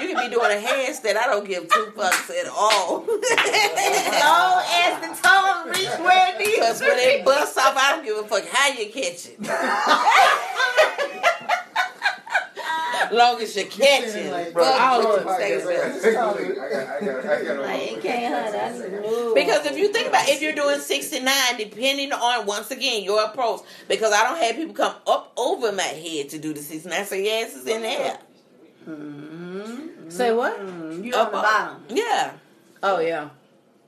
You can be doing a handstand. I don't give two fucks at all. as long as the tongue reach where it needs. Because when it busts off, I don't give a fuck how you catch it. long as you're catching. Like, bro, all the mistakes. Because if you think about if you're doing 69, depending on, once again, your approach, because I don't have people come up over my head to do the 69, so your ass is in there. Mm-hmm. Say what? Mm-hmm. You're up on the bottom. Yeah. Oh, yeah.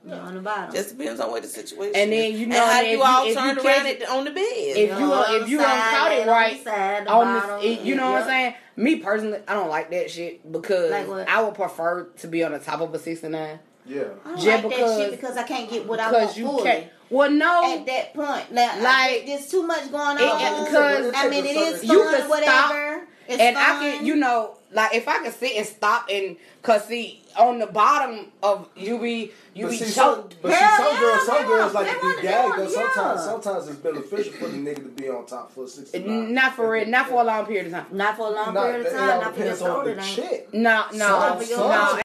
On the bottom. Just depends on what the situation. And then you know and how you all turn around it, on the bed. If you if you don't count it right on the, side, on the, on the, side, on the you know what I'm saying. Me personally, I don't like that shit because like I would prefer to be on the top of a sixty nine. Yeah, I don't Just like because, that shit because I can't get what I want you fully. Can't. Well, no. At that point, like, like I, there's too much going on. It, because I mean, it is fun, you can whatever. Stop it's and fun. I can, you know, like if I can sit and stop and cause see on the bottom of you be you but be see, choked. Some, but see, some yeah, girls, some girls like to be gagged. Though sometimes, sometimes it's beneficial for the nigga to be on top for six. Not for it. Not for a long period of time. Not for a long not, period of time. Not for your the chick. no, no, so, no.